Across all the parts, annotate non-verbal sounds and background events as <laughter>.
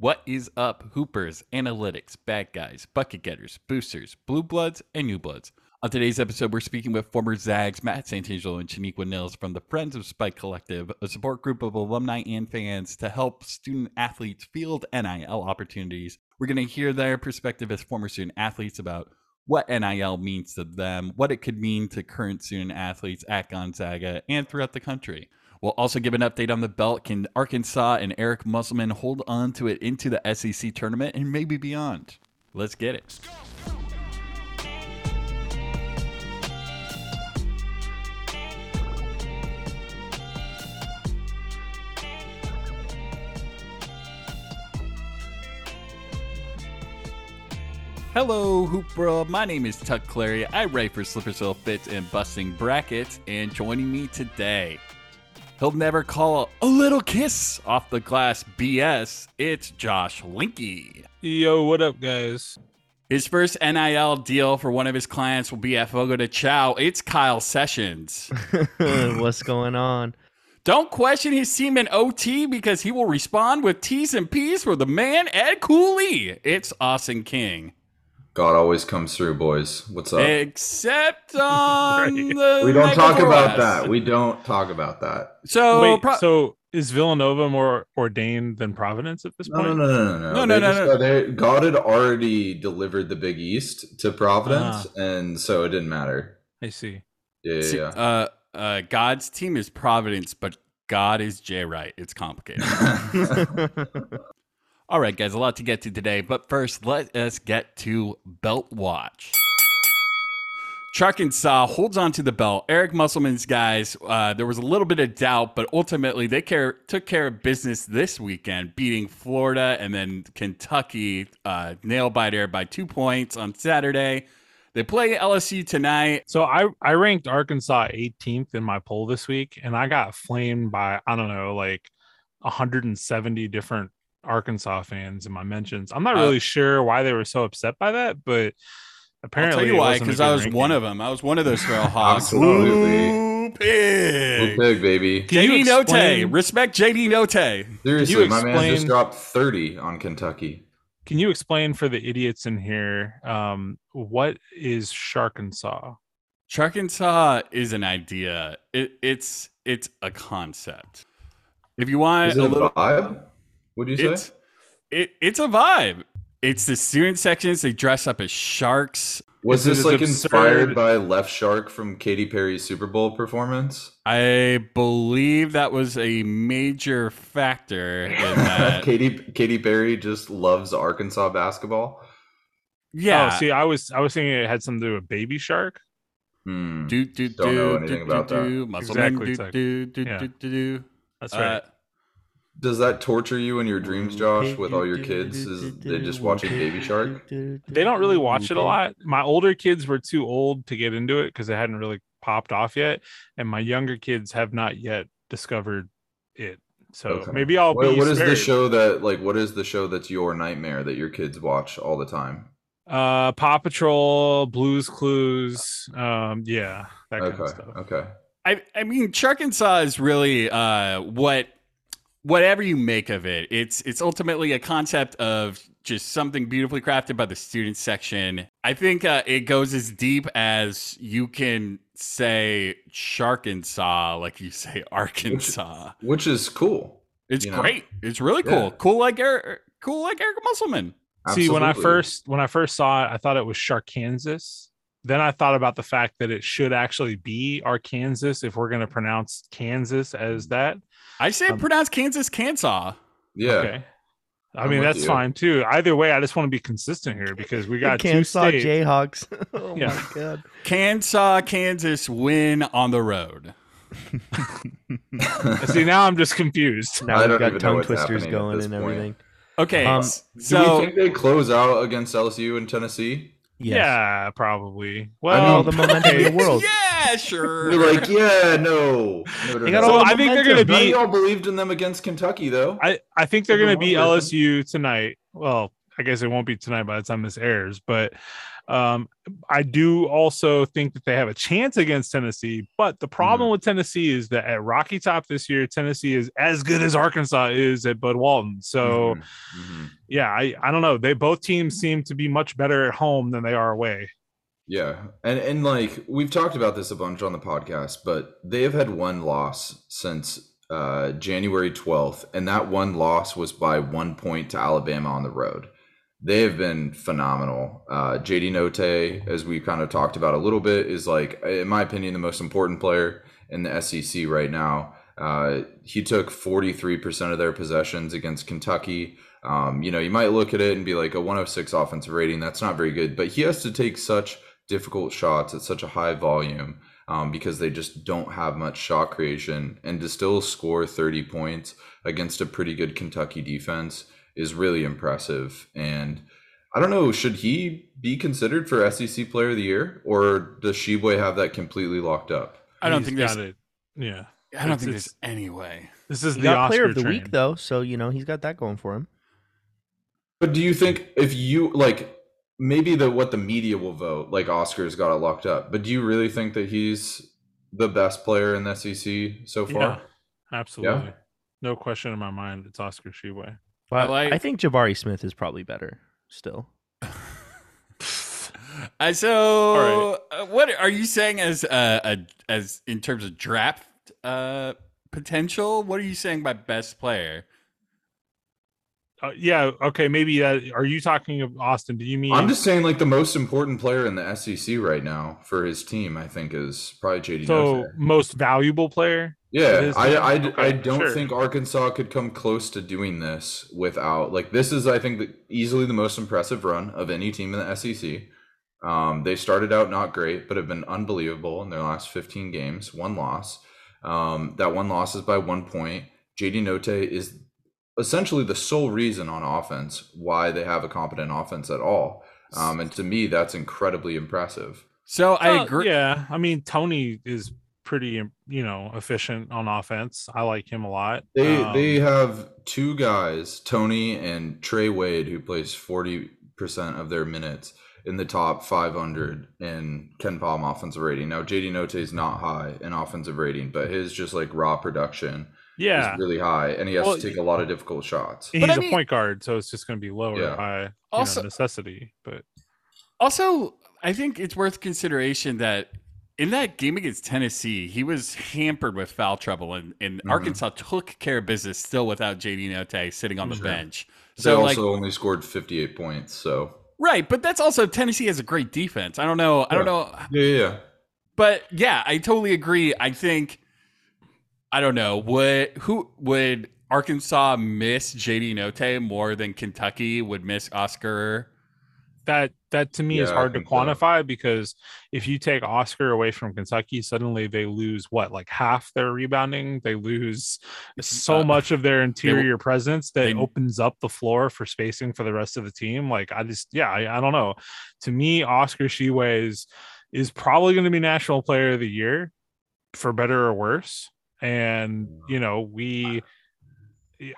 What is up, Hoopers, Analytics, Bad Guys, Bucket Getters, Boosters, Blue Bloods, and New Bloods? On today's episode, we're speaking with former Zags Matt Santangelo and Shaniqua Nilles from the Friends of Spike Collective, a support group of alumni and fans to help student athletes field NIL opportunities. We're going to hear their perspective as former student athletes about what NIL means to them, what it could mean to current student athletes at Gonzaga and throughout the country. We'll also give an update on the belt. Can Arkansas and Eric Musselman hold on to it into the SEC tournament and maybe beyond? Let's get it. Hello, Hoop World. My name is Tuck Clary. I write for Slipper Still Fits and Busting Brackets, and joining me today, he'll never call a little kiss off the glass BS. It's Josh Linky. Yo, what up, guys? His first NIL deal for one of his clients will be at Fogo de Chao. It's Kyle Sessions. <laughs> What's going on? Don't question his team in OT because he will respond with T's and P's for the man Ed Cooley. It's Austin King. God always comes through, boys. What's up? Except <laughs> on the we don't talk about West. that. We don't talk about that. So, Wait, pro- so is Villanova more ordained than Providence at this No, point? no, no, no, no, No, no, They no, just- no. they- God had already delivered the Big East to Providence, Ah. and so it didn't matter. I see. Yeah, yeah, See, yeah. uh, uh, God's team is Providence, but God is Jay Wright. It's complicated. <laughs> <laughs> All right, guys, a lot to get to today, but first, let us get to Belt Watch. Arkansas holds on to the belt. Eric Musselman's guys, uh, there was a little bit of doubt, but ultimately they care, took care of business this weekend, beating Florida and then Kentucky, uh, nail biter by two points on Saturday. They play LSU tonight. So I I ranked Arkansas 18th in my poll this week, and I got flamed by I don't know like 170 different Arkansas fans in my mentions. I'm not Uh, really sure why they were so upset by that, but apparently I'll tell you why, because I was ranking. one of them. I was one of those feral <laughs> hogs. Absolutely. Ooh, Go pig. Pig, baby. Can you JD Notae, respect JD Notae. Seriously, my man just dropped 30 on Kentucky. Can you explain for the idiots in here um, what is Sharkensaw? Arkansas is an idea. It, it's it's a concept. If you want Is it a a little, vibe? What do you say? it's it, it's a vibe. It's the student sections. They dress up as sharks. Was Is this like absurd- inspired by Left Shark from Katy Perry's Super Bowl performance? I believe that was a major factor in <laughs> that. Katy Katy Perry just loves Arkansas basketball. yeah. Oh, see, I was I was thinking it had something to do with Baby Shark. Hmm. do do Don't do know anything do about that. do. Muscleman, Exactly, do, Tuck. do do Yeah. do do do. That's Uh, right. Does that torture you in your dreams, Josh, with all your kids? Is they just watching Baby Shark? they don't really watch it a lot. My older kids were too old to get into it because it hadn't really popped off yet, and my younger kids have not yet discovered it. So Okay. maybe I'll What, be. what is the show that like? What is the show that's your nightmare that your kids watch all the time? Uh, Paw Patrol, Blues Clues. Um, yeah, that kind Okay, of stuff. okay. I I mean, Arkansas is really uh, what whatever you make of it. It's it's ultimately a concept of just something beautifully crafted by the student section. I think uh, it goes as deep as you can say Sharkensaw, like you say <laughs> Arkansas. Which is cool. It's you know? great. It's really cool. Yeah. Cool like Eric, cool like Eric Musselman. See, when I first when I first saw it, I thought it was Sharkansas. Then I thought about the fact that it should actually be Arkansas if we're going to pronounce Kansas as that. I say Um, pronounce Kansas Kansas. yeah, Okay. I I'm mean, that's you. fine too. Either way, I just want to be consistent here because we got two Kansas states. Jayhawks. <laughs> oh Yeah. my god. Kansas, Kansas win on the road. <laughs> See, now I'm just confused. Now we've got tongue twisters going and point. everything. Okay, Um, s- Do so we think they close out against LSU in Tennessee? Yes. Yeah, probably. I Well, All the <laughs> momentum in the world. yeah, sure. You're like, yeah, no. no, no, no. so I think they're going to be. y'all believed in them against Kentucky, though. I, I think they're going to be. LSU tonight. Well, I guess it won't be tonight by the time this airs, but Um, I do also think that they have a chance against Tennessee, but the problem Mm-hmm. with Tennessee is that at Rocky Top this year, Tennessee is as good as Arkansas is at Bud Walton. So Mhm, mhm. yeah, I, I don't know. They both teams seem to be much better at home than they are away. Yeah, and and like we've talked about this a bunch on the podcast, but they have had one loss since uh, January twelfth, and that one loss was by one point to Alabama on the road. They have been phenomenal. Uh, JD Notae, as we kind of talked about a little bit, is like, in my opinion, the most important player in the SEC right now. Uh, he took 43% of their possessions against Kentucky. Um, you know, you might look at it and be like a 106 offensive rating. That's not very good, but he has to take such difficult shots at such a high volume um, because they just don't have much shot creation. And to still score 30 points against a pretty good Kentucky defense is really impressive. And I don't know, should he be considered for SEC Player of the Year, or does Tshiebwe have that completely locked up? I don't He's think there's. got it. Yeah, I don't It's- think it's- there's any way. this is He the got Oscar player of the train. week though, so you know he's got that going for him. But do you think if you like maybe the what the media will vote, like Oscar's got it locked up, but do you really think that he's the best player in the SEC so far? Yeah, absolutely. No question in my mind. It's Oscar Tshiebwe. But like- I think Jabari Smith is probably better still. <laughs> Uh, so, uh, what are you saying as uh, a, as in terms of draft uh, potential? What are you saying by best player? Uh, yeah. Okay. Maybe. Uh, are you talking of Austin? Do you mean? I'm just saying, like the most important player in the SEC right now for his team, I think, is probably JD. so Notae. most valuable player. Yeah, I. I, Okay, I don't sure. think Arkansas could come close to doing this without like this is I think the, easily the most impressive run of any team in the SEC. Um, they started out not great, but have been unbelievable in their last 15 games. One loss. Um, that one loss is by one point. JD Notae is essentially the sole reason on offense why they have a competent offense at all. Um, and to me, that's incredibly impressive. So I agree. Yeah. I mean, Tony is pretty, you know, efficient on offense. I like him a lot. They Um, they have two guys, Tony and Trey Wade, who plays forty percent of their minutes in the top five hundred in KenPom offensive rating. Now JD Notae is not high in offensive rating, but his just like raw production yeah. is really high, and he has Well, to take a lot of difficult shots. He's But I a mean- point guard, so it's just going to be lower Yeah. by Also- know, necessity. But Also, I think it's worth consideration that in that game against Tennessee, he was hampered with foul trouble, and, and Mhm. Arkansas took care of business still without JD Notae sitting on the Sure. bench. They So, like, also only scored fifty eight points. So right, but that's also Tennessee has a great defense. I don't know. I don't know. yeah, yeah, yeah. But yeah, I totally agree. I think I don't know would who would Arkansas miss JD Notae more than Kentucky would miss Oscar. that that to me is Yeah, I hard to think so. quantify because if you take Oscar away from Kentucky, suddenly they lose what like half their rebounding. They lose so Uh, much of their interior presence that they- opens up the floor for spacing for the rest of the team. Like I just yeah, I, I don't know. To me, Oscar Tshiebwe is is probably going to be National Player of the Year for better or worse. And you know we.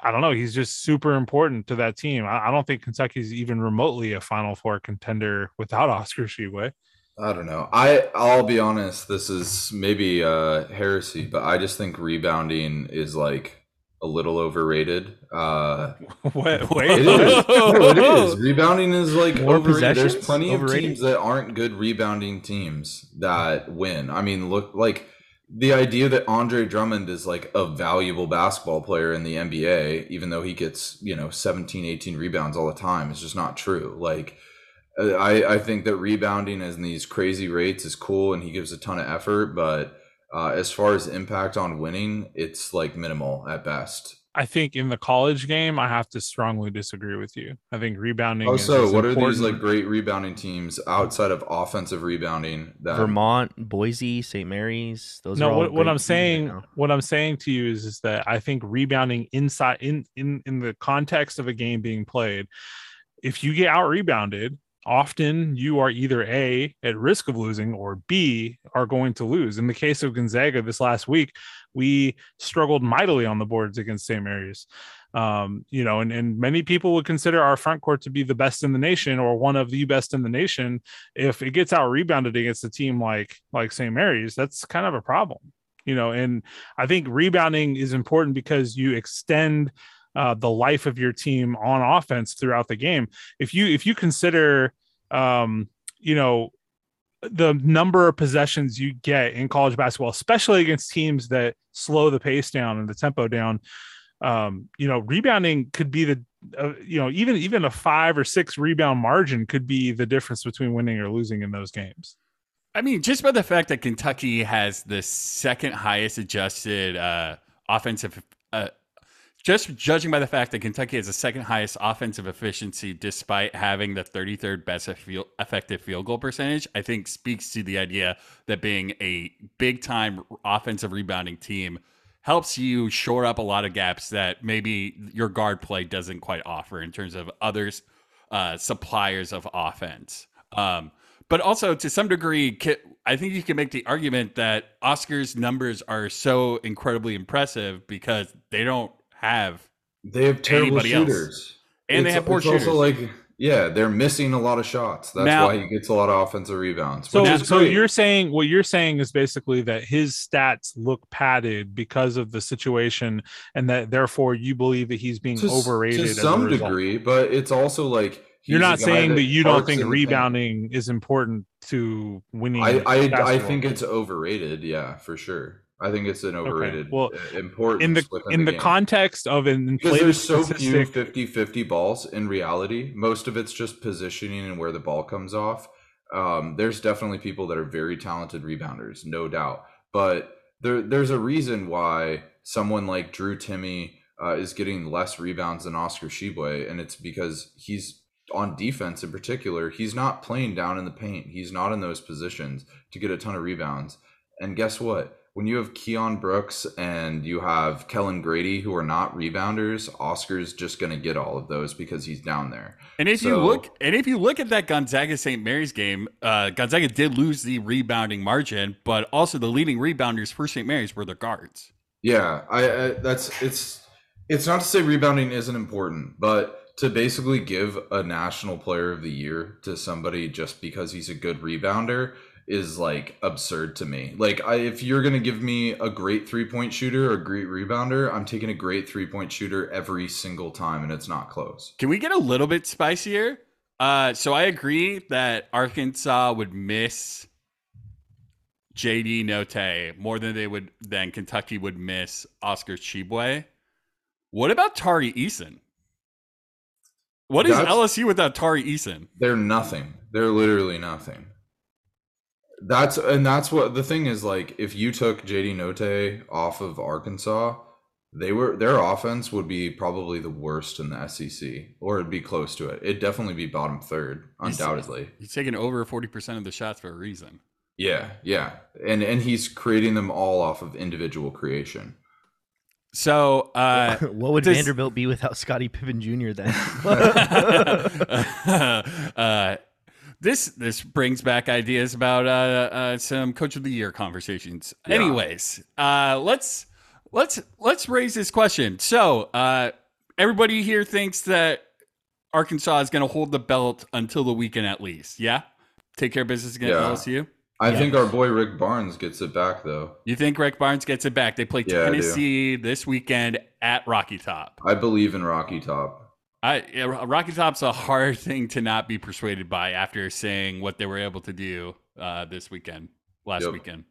I don't know. He's just super important to that team. I, I don't think Kentucky's even remotely a Final Four contender without <laughs> Oscar Tshiebwe. I don't know. I I'll be honest. This is maybe uh, heresy, but I just think rebounding is like a little overrated. Uh, Wait, It wait. it is. No, it is. <laughs> Rebounding is like More overrated. There's possessions? plenty of teams that aren't good rebounding teams that win. I mean, look like the idea that Andre Drummond is like a valuable basketball player in the NBA, even though he gets, you know, 17, 18 rebounds all the time, is just not true. Like, I, I think that rebounding in these crazy rates is cool and he gives a ton of effort, but uh, as far as impact on winning, it's like minimal at best. I think in the college game, I have to strongly disagree with you. I think rebounding. Oh, is Also, as Oh, what are these like great rebounding teams outside of offensive rebounding? That Vermont, Boise, St. Mary's. Those are no all what, what i'm teams right saying what i'm saying to you is, is that i think rebounding inside in in in the context of a game being played if you get out rebounded often you are either a at risk of losing or b are going to lose in the case of gonzaga this last week we struggled mightily on the boards against st mary's Um, you know, and, and many people would consider our front court to be the best in the nation or one of the best in the nation. If it gets out rebounded against a team like like St. Mary's, that's kind of a problem. You know, and I think rebounding is important because you extend uh, the life of your team on offense throughout the game. If you if you consider um, you know the number of possessions you get in college basketball, especially against teams that slow the pace down and the tempo down, um, you know, rebounding could be the, uh, you know, even even a five or six rebound margin could be the difference between winning or losing in those games. I mean, just by the fact that Kentucky has the second highest adjusted uh, offensive uh, just judging by the fact that Kentucky has the second highest offensive efficiency despite having the 33rd best effective field goal percentage, I think speaks to the idea that being a big time offensive rebounding team helps you shore up a lot of gaps that maybe your guard play doesn't quite offer in terms of others uh, suppliers of offense. Um, but also to some degree, I think you can make the argument that Oscar's numbers are so incredibly impressive because they don't have they have terrible shooters, else. and it's, they have poor it's shooters. Also, like yeah, they're missing a lot of shots. That's now, why he gets a lot of offensive rebounds. So, so you're saying what you're saying is basically that his stats look padded because of the situation, and that therefore you believe that he's being to, overrated to some degree. But it's also like you're not saying that, that you don't think rebounding is important to winning. I I, I think it's overrated. Yeah, for sure. I think it's an overrated okay. well, uh, important in the in the, the context of an inflated because there's so few 50-50 balls in reality. Most of it's just positioning and where the ball comes off. Um, there's definitely people that are very talented rebounders, no doubt. But there there's a reason why someone like Drew Timme uh, is getting less rebounds than Oscar Tshiebwe, and it's because he's on defense in particular. He's not playing down in the paint. He's not in those positions to get a ton of rebounds. And guess what? When you have Keion Brooks and you have Kellan Grady, who are not rebounders, Oscar's just going to get all of those because he's down there. And if so, you look, and if you look at that Gonzaga St. Mary's game, uh, Gonzaga did lose the rebounding margin, but also the leading rebounders for St. Mary's were the guards. Yeah, I, I that's it's it's not to say rebounding isn't important, but to basically give a national player of the year to somebody just because he's a good rebounder is like absurd to me. Like, I, if you're gonna give me a great three point shooter or a great rebounder, I'm taking a great three point shooter every single time, and it's not close. Can we get a little bit spicier? Uh, so I agree that Arkansas would miss JD Notae more than they would than Kentucky would miss Oscar Tshiebwe. What about Tari Eason? What is That's, LSU without Tari Eason? They're nothing. They're literally nothing. That's and that's what the thing is like if you took JD Notae off of Arkansas, they were their offense would be probably the worst in the SEC or it'd be close to it. It'd definitely be bottom third, undoubtedly. He's, he's taking over 40% of the shots for a reason. Yeah, yeah. And and he's creating them all off of individual creation. So, uh, <laughs> what would does, Vanderbilt be without Scottie Pippen Jr. then? <laughs> <laughs> uh, this this brings back ideas about uh, uh, some coach of the year conversations. Yeah. Anyways, uh, let's let's let's raise this question. So, uh, everybody here thinks that Arkansas is going to hold the belt until the weekend at least. Yeah, take care of business against yeah. LSU. I yeah. think our boy Rick Barnes gets it back though. You think Rick Barnes gets it back? They play yeah, Tennessee this weekend at Rocky Top. I believe in Rocky Top. I Rocky Top's a hard thing to not be persuaded by after saying what they were able to do uh, this weekend, last yep. weekend.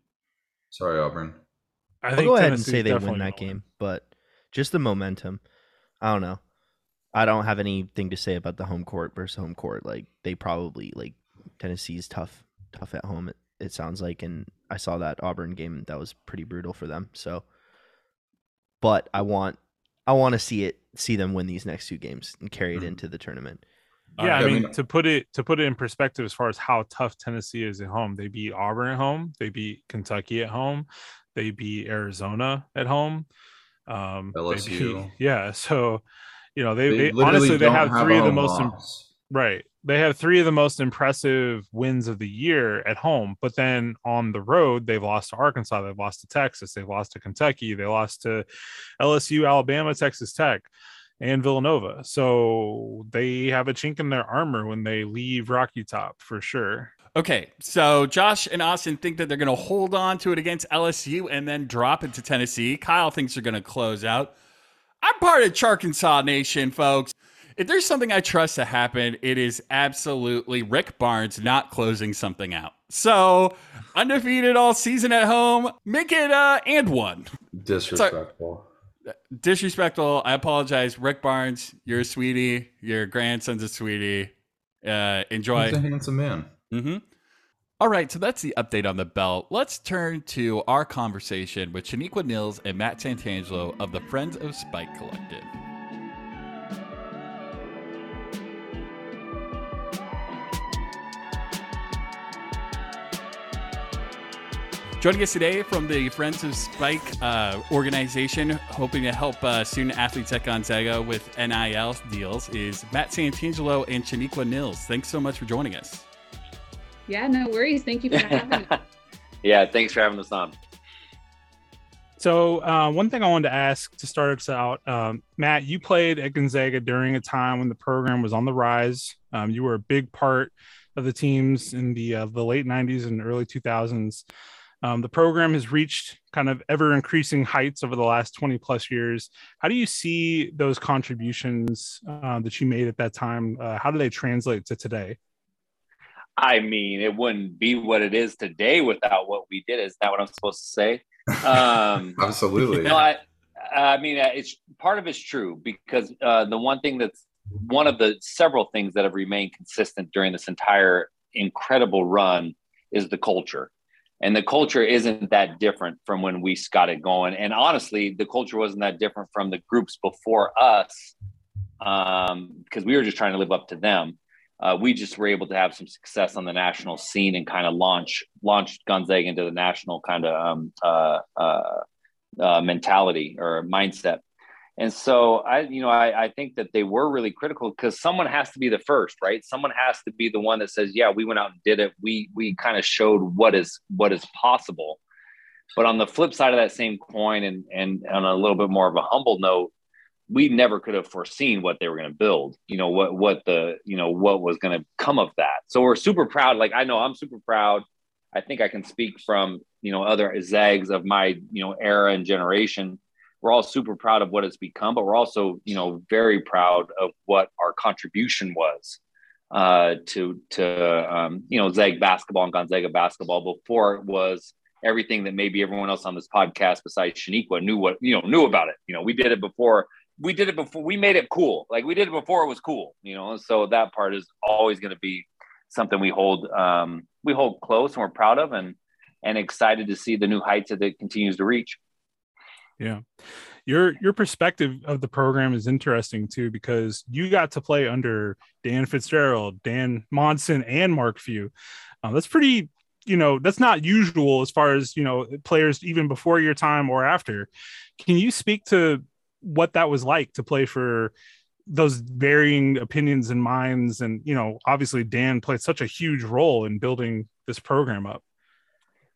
Sorry, Auburn. I will go ahead and say they win that game, but just the momentum. I don't know. I don't have anything to say about the home court versus home court. Like they probably like Tennessee's tough, tough at home. It, it sounds like, and I saw that Auburn game that was pretty brutal for them. So, but I want I want to see it see them win these next two games and carry it mm-hmm. into the tournament. Yeah, I mean to put it to put it in perspective as far as how tough Tennessee is at home. They beat Auburn at home, they beat Kentucky at home, they beat Arizona at home. Um LSU. Beat, yeah, so you know, they, they, they honestly they have three of the most Im- right they have three of the most impressive wins of the year at home, but then on the road, they've lost to Arkansas, they've lost to Texas, they've lost to Kentucky, they lost to LSU, Alabama, Texas Tech. and Villanova. So they have a chink in their armor when they leave Rocky Top for sure. Okay, so Josh and Austin think that they're going to hold on to it against LSU and then drop it to Tennessee. Kyle thinks they're going to close out. I'm part of Charkinsaw Nation, folks. If there's something I trust to happen, it is absolutely Rick Barnes not closing something out. So undefeated all season at home, make it uh and one. Disrespectful. disrespectful. I apologize, Rick Barnes. You're a sweetie. Your grandson's a sweetie. Uh, enjoy. He's a handsome man. Mm-hmm. All right, so that's the update on the belt. Let's turn to our conversation with Shaniqua Nilles and Matt Santangelo of the Friends of Spike Collective. Joining us today from the Friends of Spike uh, organization, hoping to help uh, student athletes at Gonzaga with NIL deals, is Matt Santangelo and Shaniqua Nilles. Thanks so much for joining us. Yeah, no worries. Thank you for having me. <laughs> yeah, thanks for having us on. So, uh, one thing I wanted to ask to start us out, um, Matt, you played at Gonzaga during a time when the program was on the rise. Um, you were a big part of the teams in the uh, the late '90s and early 2000s. Um, the program has reached kind of ever increasing heights over the last 20 plus years. How do you see those contributions uh, that you made at that time? Uh, how do they translate to today? I mean, it wouldn't be what it is today without what we did. Is that what I'm supposed to say? Um, <laughs> Absolutely. No, I, I mean, uh, it's part of it's true because uh, the one thing that's one of the several things that have remained consistent during this entire incredible run is the culture. And the culture isn't that different from when we got it going. And honestly, the culture wasn't that different from the groups before us um, because we were just trying to live up to them uh, we just were able to have some success on the national scene and kind of launch launch Gonzaga into the national kind of um, uh, uh, uh, mentality or mindset. And so I, you know, I, I think that they were really critical because someone has to be the first, right? Someone has to be the one that says, "Yeah, we went out and did it. We we kind of showed what is what is possible." But on the flip side of that same coin, and and on a little bit more of a humble note, we never could have foreseen what they were going to build you know what what the you know what was going to come of that so we're super proud like i know i'm super proud i think i can speak from you know other zags of my you know era and generation we're all super proud of what it's become but we're also you know very proud of what our contribution was uh, to to um, you know zag basketball and gonzaga basketball before it was everything that maybe everyone else on this podcast besides Shaniqua knew what you know knew about it. You know, we did it before we did it before we made it cool like we did it before it was cool you know so that part is always going to be something we hold um, we hold close and we're proud of and and excited to see the new heights that it continues to reach yeah. Your your perspective of the program is interesting too because you got to play under dan fitzgerald dan monson and mark few. Uh, that's pretty you know that's not usual as far as you know players even before your time or after. Can you speak to what that was like to play for those varying opinions and minds? And you know obviously dan played such a huge role in building this program up.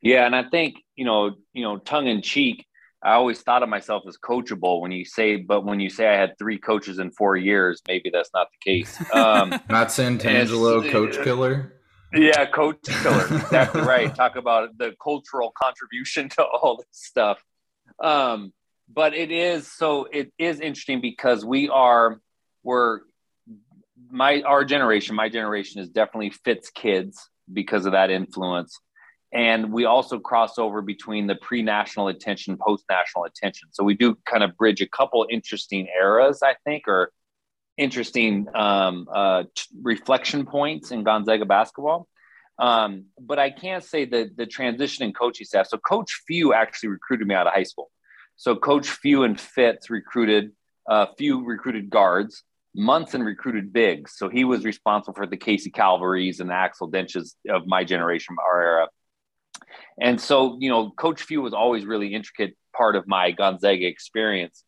Yeah and i think you know you know tongue in cheek i always thought of myself as coachable when you say but when you say i had three coaches in four years maybe that's not the case. Um <laughs> not santangelo coach killer? Yeah coach killer. <laughs> Exactly right. Talk about the cultural contribution <laughs> to all this stuff. Um but it is so it is interesting because we are we're my our generation my generation is definitely fits kids because of that influence and we also cross over between the pre-national attention post-national attention so we do kind of bridge a couple interesting eras i think or interesting um, uh, reflection points in gonzaga basketball um, but i can't say that the transition in coaching staff so coach few actually recruited me out of high school so Coach Few and Fitz recruited uh, Few recruited guards. Monson recruited bigs. So he was responsible for the Casey Calvarys and the Axel Denches of my generation, our era. And so, you know, Coach Few was always really intricate part of my Gonzaga experience.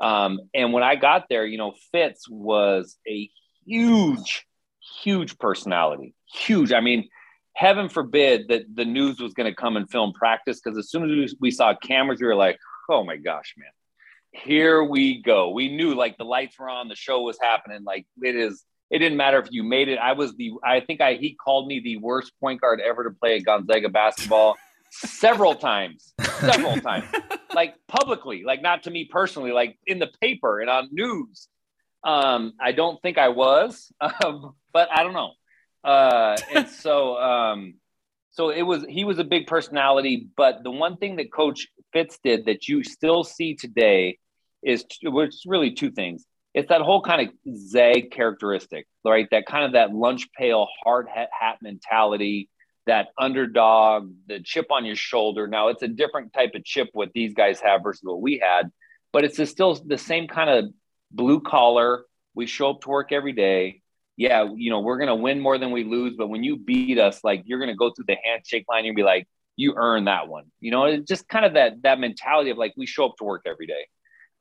Um, and when I got there, you know, Fitz was a huge, huge personality. Huge. I mean, heaven forbid that the news was going to come and film practice because as soon as we saw cameras, we were like, oh my gosh, man. here we go. We knew like the lights were on, the show was happening. Like it is, it didn't matter if you made it. I was the, I think I, he called me the worst point guard ever to play at Gonzaga basketball several times, several <laughs> times, like publicly, like not to me personally, like in the paper and on news. Um, I don't think I was, <laughs> um, but I don't know. Uh, and so, um, so it was, he was a big personality, but the one thing that coach Fitz did that you still see today is, which really two things. It's that whole kind of Zag characteristic, right? That kind of that lunch pail hard hat mentality, that underdog, the chip on your shoulder. Now it's a different type of chip what these guys have versus what we had, but it's still the same kind of blue collar. We show up to work every day. Yeah, you know, we're gonna win more than we lose, but when you beat us, like you're gonna go through the handshake line and be like, you earn that one. You know, it's just kind of that that mentality of like we show up to work every day.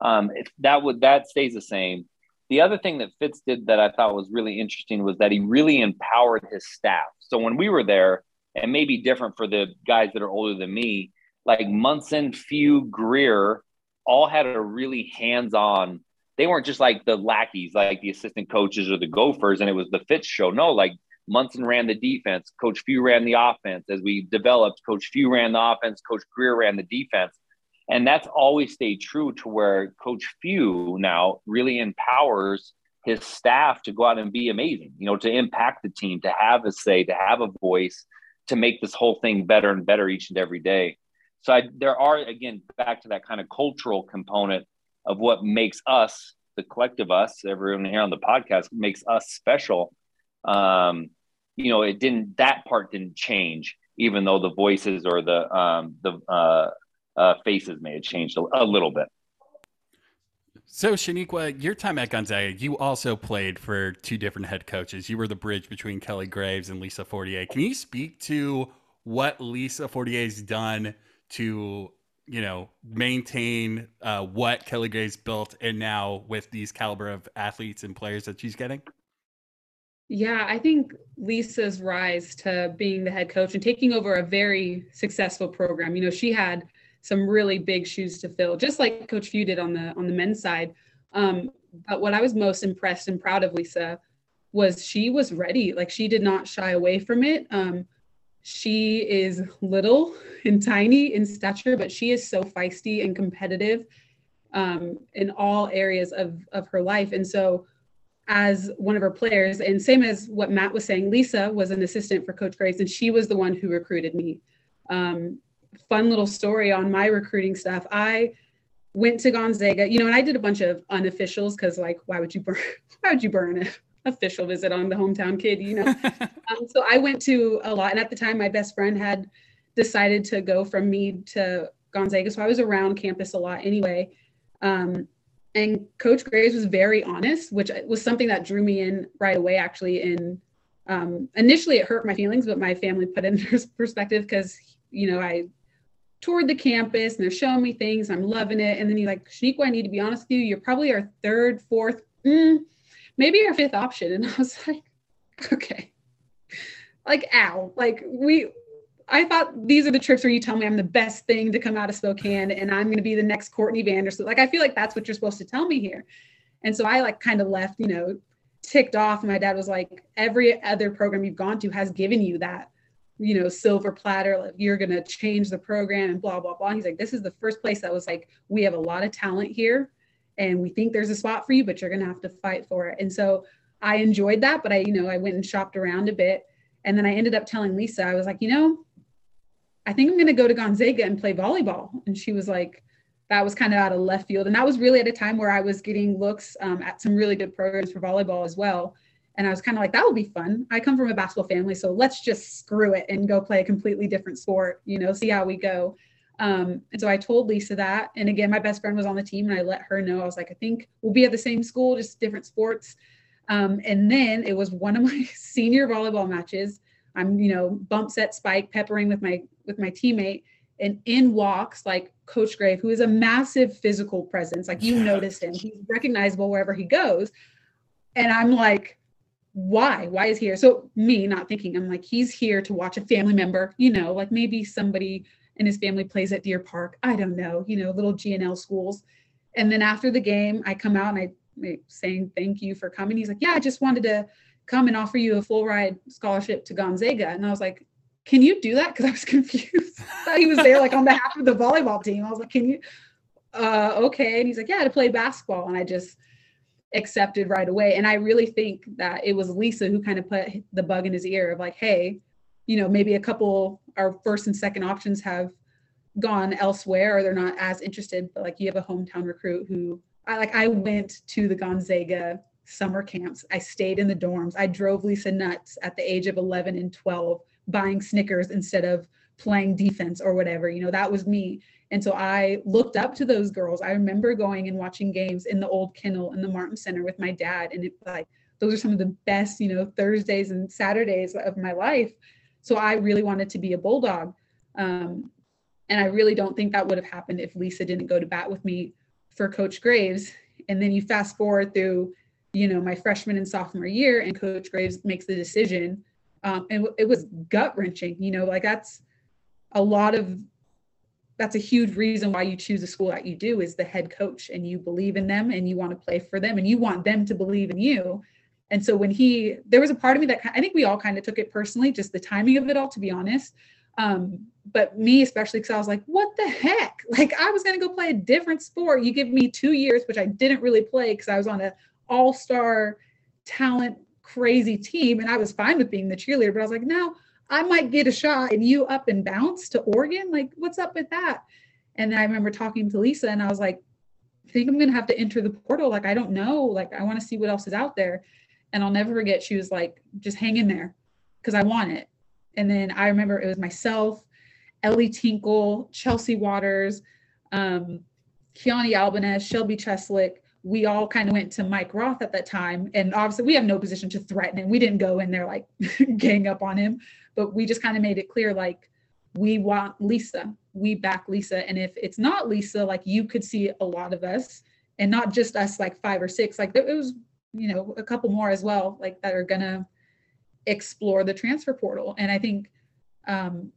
Um, if that would that stays the same. The other thing that Fitz did that I thought was really interesting was that he really empowered his staff. So when we were there, and maybe different for the guys that are older than me, like Monson, Few, Grier, all had a really hands-on. They weren't just like the lackeys, like the assistant coaches or the Gophers, and it was the Fitz show. No, like Monson ran the defense, Coach Few ran the offense. As we developed, Coach Few ran the offense, Coach Grier ran the defense. And that's always stayed true to where Coach Few now really empowers his staff to go out and be amazing, you know, to impact the team, to have a say, to have a voice, to make this whole thing better and better each and every day. So I, there are again back to that kind of cultural component of what makes us the collective us everyone here on the podcast makes us special. Um, you know, it didn't that part didn't change, even though the voices or the um, the uh, uh, faces may have changed a, a little bit. So, Shaniqua, your time at Gonzaga, you also played for two different head coaches. You were the bridge between Kelly Graves and Lisa Fortier. Can you speak to what Lisa Fortier's done to, you know, maintain uh, what Kelly Graves built, and now with these caliber of athletes and players that she's getting? Yeah, I think Lisa's rise to being the head coach and taking over a very successful program. You know, she had some really big shoes to fill, just like Coach Few did on the on the men's side. Um, but what I was most impressed and proud of Lisa was she was ready. Like she did not shy away from it. Um, she is little <laughs> and tiny in stature, but she is so feisty and competitive um, in all areas of of her life. And so, as one of her players, and same as what Matt was saying, Lisa was an assistant for Coach Graves, and she was the one who recruited me. Um, fun little story on my recruiting stuff. I went to Gonzaga, you know, and I did a bunch of unofficials because, like, why would you burn? <laughs> Why would you burn an official visit on the hometown kid? You know. <laughs> um, so I went to a lot, and at the time, my best friend had decided to go from me to Gonzaga, so I was around campus a lot anyway. Um, and Coach Graves was very honest, which was something that drew me in right away. Actually, in um, initially it hurt my feelings, but my family put in <laughs> perspective because you know I toured the campus and they're showing me things. I'm loving it. And then you're like, Shaniqua, I need to be honest with you. You're probably our third, fourth, mm, maybe our fifth option. <laughs> And I was like, okay. Like, ow. Like, we, I thought these are the trips where you tell me I'm the best thing to come out of Spokane and I'm going to be the next Courtney Vandersloot. Like, I feel like that's what you're supposed to tell me here. And so I like kind of left, you know, ticked off. And my dad was like, every other program you've gone to has given you that you know, silver platter, like you're going to change the program and blah, blah, blah. he's like, this is the first place that was like, we have a lot of talent here and we think there's a spot for you, but you're going to have to fight for it. And so I enjoyed that, but I, you know, I went and shopped around a bit. And then I ended up telling Lisa, I was like, you know, I think I'm going to go to Gonzaga and play volleyball. And she was like, that was kind of out of left field. And that was really at a time where I was getting looks um, at some really good programs for volleyball as well. And I was kind of like, that would be fun. I come from a basketball family, so let's just screw it and go play a completely different sport, you know, see how we go. Um, and so I told Lisa that. And again, my best friend was on the team and I let her know. I was like, I think we'll be at the same school, just different sports. Um, and then it was one of my <laughs> senior volleyball matches. I'm, you know, bump set spike peppering with my with my teammate. And in walks like Coach Grave, who is a massive physical presence. Like you noticed him. He's recognizable wherever he goes. And I'm like, why why is he here so me not thinking i'm like he's here to watch a family member you know like maybe somebody in his family plays at deer park i don't know you know little gnl schools And then after the game, I come out and I, saying thank you for coming. He's like, yeah, I just wanted to come and offer you a full ride scholarship to Gonzaga. And I was like, can you do that? Because I was <laughs> confused. He was there like on behalf of the volleyball team. I was like, can you? Uh, okay. And he's like, yeah, to play basketball. And I just accepted right away. And I really think that it was Lisa who kind of put the bug in his ear of like, hey, you know, maybe a couple our first and second options have gone elsewhere or they're not as interested, but like you have a hometown recruit who I like I went to the Gonzaga summer camps. I stayed in the dorms. I drove Lisa nuts at the age of 11 and 12 buying Snickers instead of playing defense or whatever. You know, that was me. And so I looked up to those girls. I remember going and watching games in the old kennel in the Martin Center with my dad. And it like those are some of the best, you know, Thursdays and Saturdays of my life. So I really wanted to be a bulldog. Um, and I really don't think that would have happened if Lisa didn't go to bat with me for Coach Graves. And then you fast forward through, you know, my freshman and sophomore year, and Coach Graves makes the decision. Um, and it was gut wrenching, you know, like that's a lot of that's a huge reason why you choose a school that you do is the head coach and you believe in them and you want to play for them and you want them to believe in you and so when he, there was a part of me that I think we all kind of took it personally, just the timing of it all, to be honest. Um, but me especially, because I was like, what the heck? <laughs> Like I was going to go play a different sport. You give me two years, which I didn't really play because I was on an all-star talent crazy team, and I was fine with being the cheerleader. But I was like, no, I might get a shot, and you up and bounce to Oregon. Like, what's up with that? And I remember talking to Lisa, and I was like, I think I'm going to have to enter the portal. Like, I don't know. Like, I want to see what else is out there. And I'll never forget, she was like, just hang in there because I want it. And then I remember it was myself, Ellie Tinkle, Chelsea Waters, um, Keani Albanez, Shelby Cheslek. We all kind of went to Mike Roth at that time. And obviously, we have no position to threaten him. We didn't go in there like <laughs> gang up on him, but we just kind of made it clear like, we want Lisa. We back Lisa. And if it's not Lisa, like you could see a lot of us and not just us, like five or six, like it was you know a couple more as well like that are gonna explore the transfer portal and i think um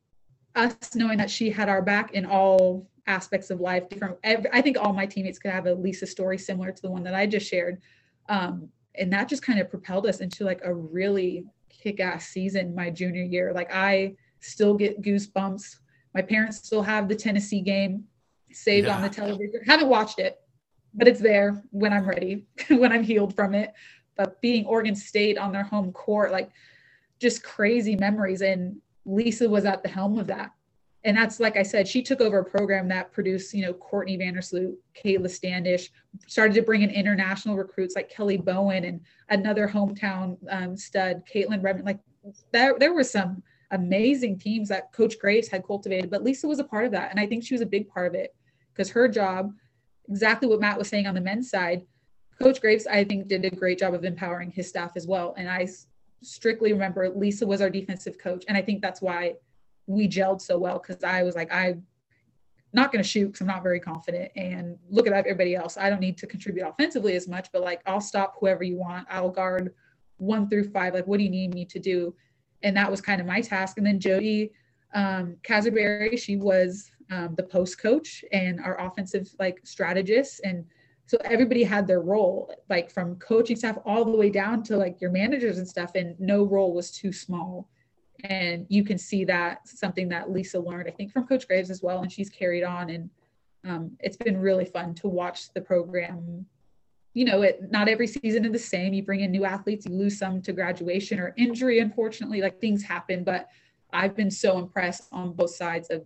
us knowing that she had our back in all aspects of life different i think all my teammates could have a lisa story similar to the one that i just shared um and that just kind of propelled us into like a really kick-ass season my junior year like i still get goosebumps my parents still have the tennessee game saved yeah. on the television haven't watched it but it's there when I'm ready, <laughs> when I'm healed from it. But being Oregon State on their home court, like just crazy memories. And Lisa was at the helm of that. And that's like I said, she took over a program that produced, you know, Courtney Vandersloot, Kayla Standish, started to bring in international recruits like Kelly Bowen and another hometown um, stud, Katelan Redmon. Like there, there were some amazing teams that Coach Graves had cultivated, but Lisa was a part of that. And I think she was a big part of it because her job exactly what Matt was saying on the men's side. Coach Graves, I think, did a great job of empowering his staff as well. And I strictly remember Lisa was our defensive coach. And I think that's why we gelled so well because I was like, I'm not going to shoot because I'm not very confident. And look at everybody else. I don't need to contribute offensively as much, but like, I'll stop whoever you want. I'll guard one through five. Like, what do you need me to do? And that was kind of my task. And then Jody um, Casarberry, she was um, the post coach and our offensive like strategists and so everybody had their role like from coaching staff all the way down to like your managers and stuff and no role was too small and you can see that something that lisa learned i think from coach graves as well and she's carried on and um, it's been really fun to watch the program you know it not every season is the same you bring in new athletes you lose some to graduation or injury unfortunately like things happen but i've been so impressed on both sides of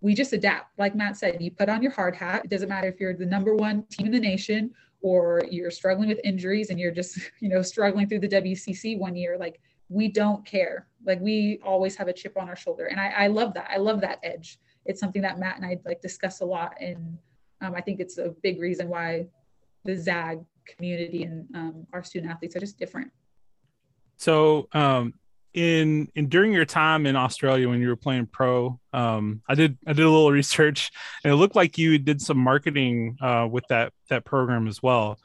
we just adapt. Like Matt said, you put on your hard hat. It doesn't matter if you're the number one team in the nation or you're struggling with injuries and you're just, <laughs> you know, struggling through the WCC one year. Like we don't care. Like we always have a chip on our shoulder. And I, I love that. I love that edge. It's something that Matt and I like discuss a lot. And um, I think it's a big reason why the ZAG community and um, our student athletes are just different. So um, in in during your time in Australia when you were playing pro, um, I did I did a little <laughs> research and it looked like you did some marketing uh, with that that program as well.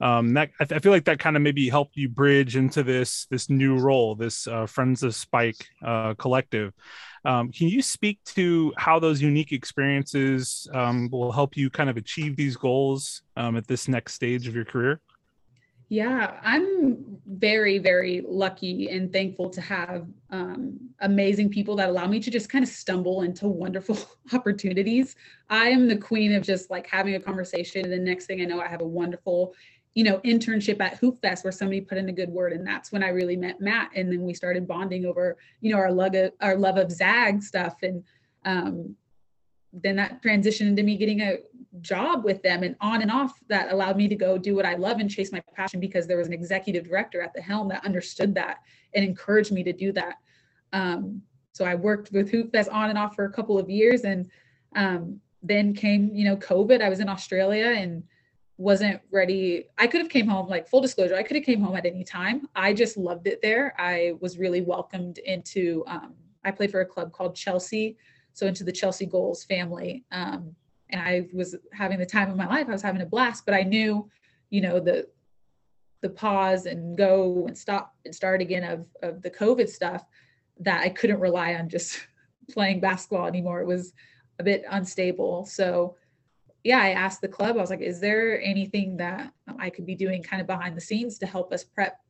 Um, that I, th- I, feel like that kind of maybe helped you bridge into this this new role, this uh, Friends of Spike uh, collective. Um, can you speak to how those unique experiences um, will help you kind of achieve these goals um, at this next stage of your career? Yeah, I'm very, very lucky and thankful to have um, amazing people that allow me to just kind of stumble into wonderful <laughs> opportunities. I am the queen of just like having a conversation, and the next thing I know, I have a wonderful, you know, internship at Hoop Fest where somebody put in a good word, and that's when I really met Matt, and then we started bonding over, you know, our love of, our love of Zag stuff, and um, then that transitioned into me getting a job with them and on and off that allowed me to go do what I love and chase my passion because there was an executive director at the helm that understood that and encouraged me to do that. Um, so I worked with Hoop Fest on and off for a couple of years and um, then came, you know, COVID. I was in Australia and wasn't ready. I could have came home, like full disclosure, I could have came home at any time. I just loved it there. I was really welcomed into, um, I played for a club called Chelsea. So into the Chelsea Gulls family. Um, and I was having the time of my life. I was having a blast, but I knew, you know, the the pause and go and stop and start again of of the COVID stuff that I couldn't rely on just <laughs> playing basketball anymore. It was a bit unstable. So yeah, I asked the club, I was like, is there anything that I could be doing kind of behind the scenes to help us prep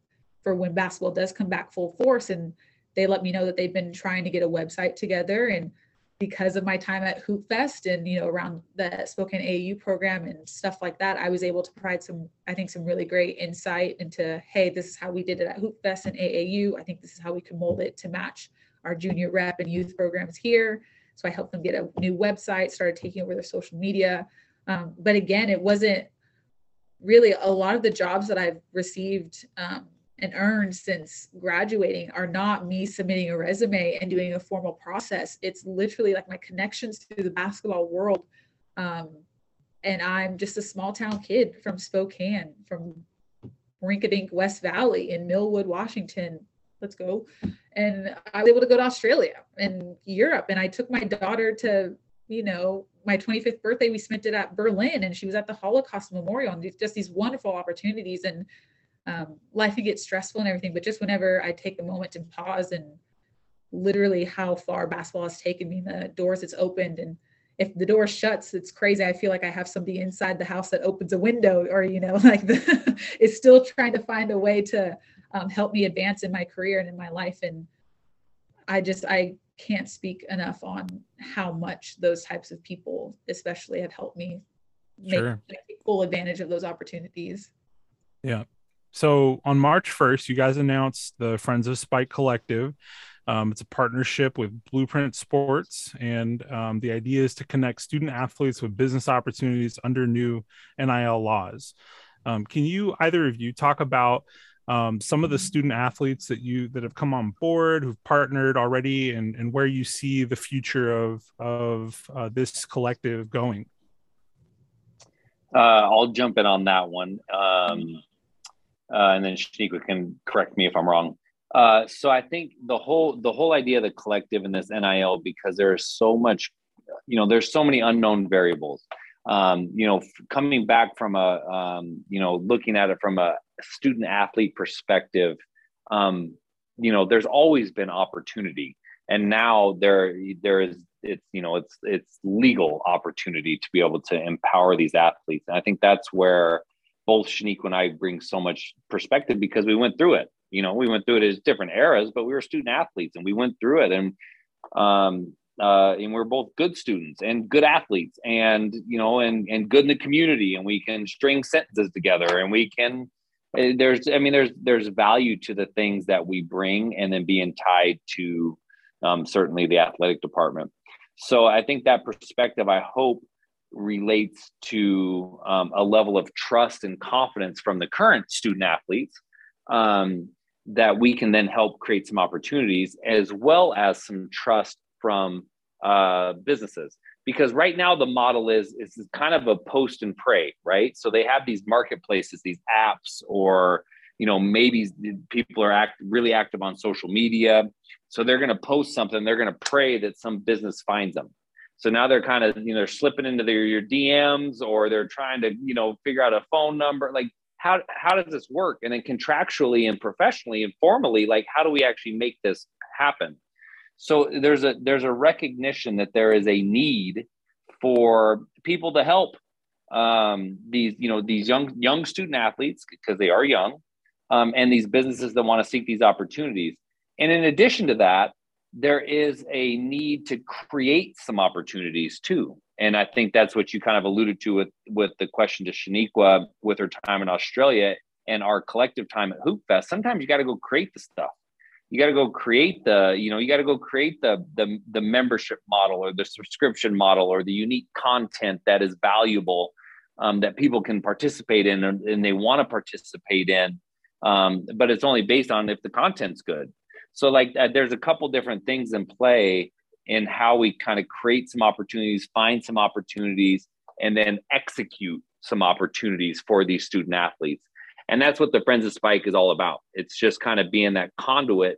for when basketball does come back full force? And they let me know that they've been trying to get a website together and because of my time at Hoop Fest and you know around the Spokane AAU program and stuff like that, I was able to provide some, I think, some really great insight into, hey, this is how we did it at Hoop Fest and AAU. I think this is how we can mold it to match our junior rep and youth programs here. So I helped them get a new website, started taking over their social media. Um, but again, it wasn't really a lot of the jobs that I've received um, and earned since graduating are not me submitting a resume and doing a formal process. It's literally like my connections to the basketball world. Um, and I'm just a small town kid from Spokane, from Rinkedink, West Valley in Millwood, Washington. Let's go. And I was able to go to Australia and Europe. And I took my daughter to, you know, my 25th birthday, we spent it at Berlin and she was at the Holocaust Memorial and just these wonderful opportunities. And um, life can get stressful and everything, but just whenever I take a moment to pause and literally how far basketball has taken me, the doors it's opened, and if the door shuts, it's crazy. I feel like I have somebody inside the house that opens a window, or you know, <laughs> like the, it's still trying to find a way to um, help me advance in my career and in my life. And I just I can't speak enough on how much those types of people, especially, have helped me make, sure. make full advantage of those opportunities. Yeah, so on March 1st, you guys announced the Friends of Spike Collective. Um, it's a partnership with Blueprint Sports, and um, the idea is to connect student athletes with business opportunities under new NIL laws. Um, can you either of you talk about um, some of the student athletes that you that have come on board, who've partnered already, and and where you see the future of of uh, this collective going? Uh, I'll jump in on that one. Um, uh, and then Shaniqua can correct me if I'm wrong. Uh, so I think the whole the whole idea of the collective in this NIL because there is so much, you know, there's so many unknown variables. Um, you know, coming back from a, um, you know, looking at it from a student athlete perspective, um, you know, there's always been opportunity, and now there there is it's you know it's it's legal opportunity to be able to empower these athletes, and I think that's where both Shaniqua and I bring so much perspective because we went through it. You know, we went through it as different eras, but we were student athletes and we went through it. And um, uh, and we're both good students and good athletes and you know and and good in the community and we can string sentences together and we can there's i mean there's there's value to the things that we bring and then being tied to um, certainly the athletic department. So i think that perspective i hope relates to um, a level of trust and confidence from the current student athletes um, that we can then help create some opportunities as well as some trust from uh, businesses because right now the model is is kind of a post and pray right so they have these marketplaces these apps or you know maybe people are act really active on social media so they're going to post something they're going to pray that some business finds them so now they're kind of, you know, they're slipping into their your DMs or they're trying to, you know, figure out a phone number. Like how how does this work? And then contractually and professionally and formally, like how do we actually make this happen? So there's a there's a recognition that there is a need for people to help um, these you know these young young student athletes because they are young, um, and these businesses that want to seek these opportunities. And in addition to that, there is a need to create some opportunities too. And I think that's what you kind of alluded to with with the question to Shaniqua with her time in Australia and our collective time at Hoop Fest. Sometimes you got to go create the stuff. You got to go create the, you know, you got to go create the the the membership model or the subscription model or the unique content that is valuable um, that people can participate in and, and they want to participate in. Um, but it's only based on if the content's good. So like uh, there's a couple different things in play in how we kind of create some opportunities, find some opportunities, and then execute some opportunities for these student athletes. And that's what the Friends of Spike is all about. It's just kind of being that conduit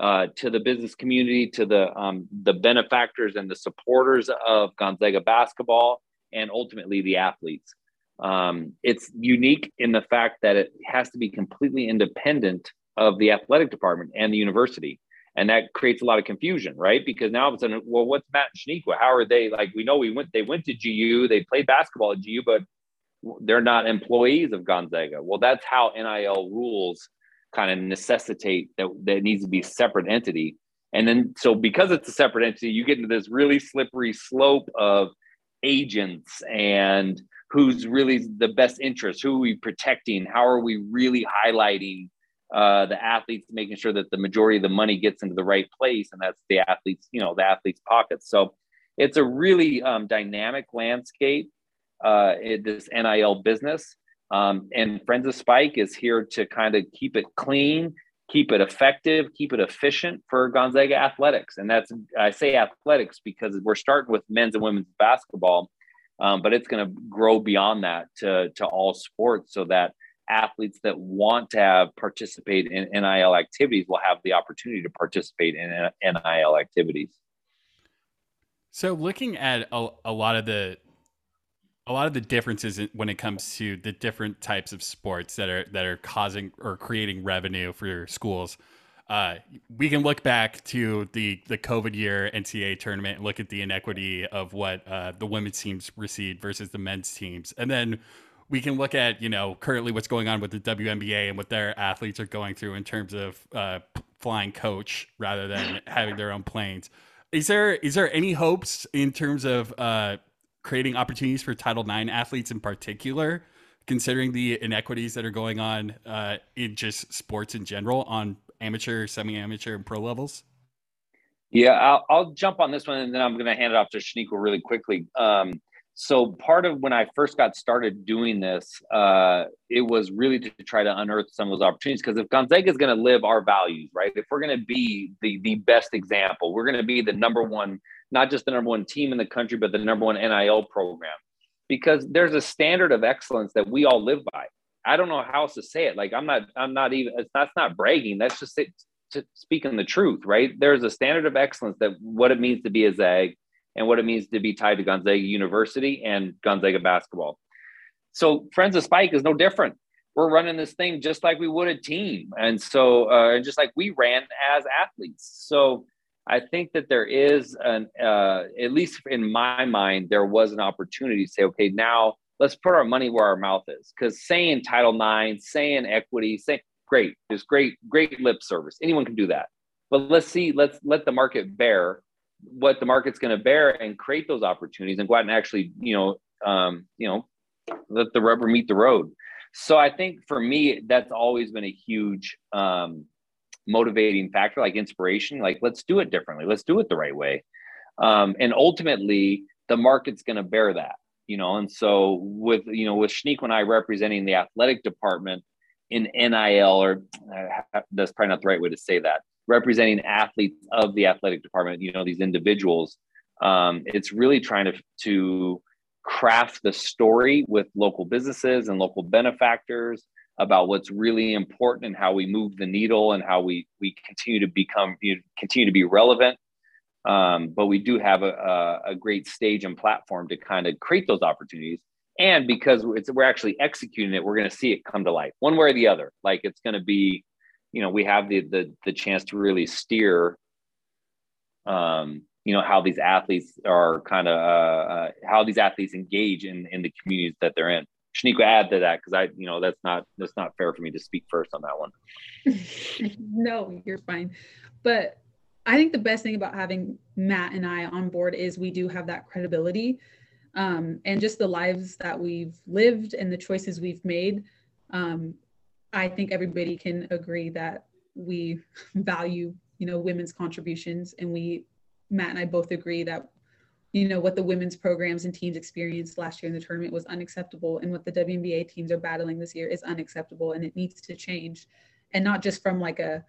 uh, to the business community, to the um, the benefactors and the supporters of Gonzaga basketball, and ultimately the athletes. Um, it's unique in the fact that it has to be completely independent of the athletic department and the university. And that creates a lot of confusion, right? Because now all of a sudden, well, what's Matt and Shaniqua? How are they like? We know we went, they went to GU, they played basketball at GU, but they're not employees of Gonzaga. Well, that's how NIL rules kind of necessitate that that needs to be a separate entity. And then, so because it's a separate entity, you get into this really slippery slope of agents and who's really the best interest, who are we protecting, how are we really highlighting uh, the athletes, making sure that the majority of the money gets into the right place, and that's the athletes, you know, the athletes' pockets. So it's a really um, dynamic landscape. Uh, this NIL business, um, and Friends of Spike is here to kind of keep it clean, keep it effective, keep it efficient for Gonzaga athletics. And that's I say athletics because we're starting with men's and women's basketball, um, but it's going to grow beyond that to to all sports, so that athletes that want to have participate in NIL activities will have the opportunity to participate in NIL activities. So, looking at a, a lot of the a lot of the differences when it comes to the different types of sports that are that are causing or creating revenue for schools. Uh, we can look back to the the COVID year NCAA tournament and look at the inequity of what uh, the women's teams received versus the men's teams, and then we can look at you know currently what's going on with the WNBA and what their athletes are going through in terms of uh, flying coach rather than having their own planes. Is there is there any hopes in terms of uh, creating opportunities for Title IX athletes in particular, considering the inequities that are going on uh, in just sports in general on amateur, semi-amateur, and pro levels? Yeah, I'll, I'll jump on this one, and then I'm going to hand it off to Shaniqua really quickly. Um, so part of when I first got started doing this, uh, it was really to try to unearth some of those opportunities. Because if Gonzaga is going to live our values, right? If we're going to be the the best example, we're going to be the number one, not just the number one team in the country, but the number one NIL program. Because there's a standard of excellence that we all live by. I don't know how else to say it. Like I'm not, I'm not even. That's not bragging. That's just it, speaking the truth, right? There's a standard of excellence that what it means to be a Zag and what it means to be tied to Gonzaga University and Gonzaga basketball. So Friends of Spike is no different. We're running this thing just like we would a team, and so uh, just like we ran as athletes. So I think that there is an, uh, at least in my mind, there was an opportunity to say, okay, now let's put our money where our mouth is. Because saying Title IX, saying equity, saying great, is great, great lip service. Anyone can do that. But let's see, let's let the market bear what the market's going to bear and create those opportunities and go out and actually, you know, um, you know, let the rubber meet the road. So I think for me, that's always been a huge um, motivating factor, like inspiration. Like, let's do it differently. Let's do it the right way. Um, and ultimately, the market's going to bear that, you know. And so with you know with Shanique and I representing the athletic department in NIL, or uh, that's probably not the right way to say that representing athletes of the athletic department, you know, these individuals. Um, it's really trying to, to craft the story with local businesses and local benefactors about what's really important and how we move the needle and how we we continue to become you know, continue to be relevant. Um, but we do have a, a, great stage and platform to kind of create those opportunities. and because we're actually executing it, we're going to see it come to life one way or the other. Like it's going to be, you know, we have the the the chance to really steer, um, you know, how these athletes are kind of uh, uh, how these athletes engage in in the communities that they're in. Shaniqua, add to that because I, you know, that's not that's not fair for me to speak first on that one. <laughs> no, you're fine, but I think the best thing about having Matt and I on board is we do have that credibility um, and just the lives that we've lived and the choices we've made. Um, I think everybody can agree that we value, you know, women's contributions, and we, Matt and I both agree that, you know, what the women's programs and teams experienced last year in the tournament was unacceptable, and what the WNBA teams are battling this year is unacceptable, and it needs to change, and not just from like a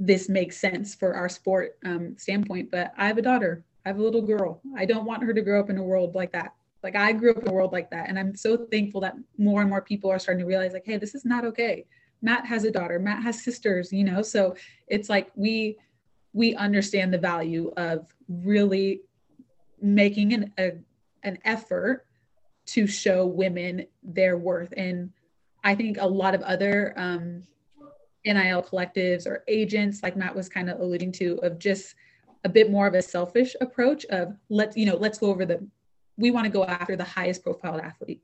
this makes sense for our sport um, standpoint, but I have a daughter I have a little girl. I don't want her to grow up in a world like that. Like I grew up in a world like that. And I'm so thankful that more and more people are starting to realize, like, hey, this is not okay. Matt has a daughter, Matt has sisters, you know. So it's like we we understand the value of really making an a, an effort to show women their worth. And I think a lot of other um, NIL collectives or agents, like Matt was kind of alluding to, of just a bit more of a selfish approach of let's you know let's go over the we want to go after the highest profiled athlete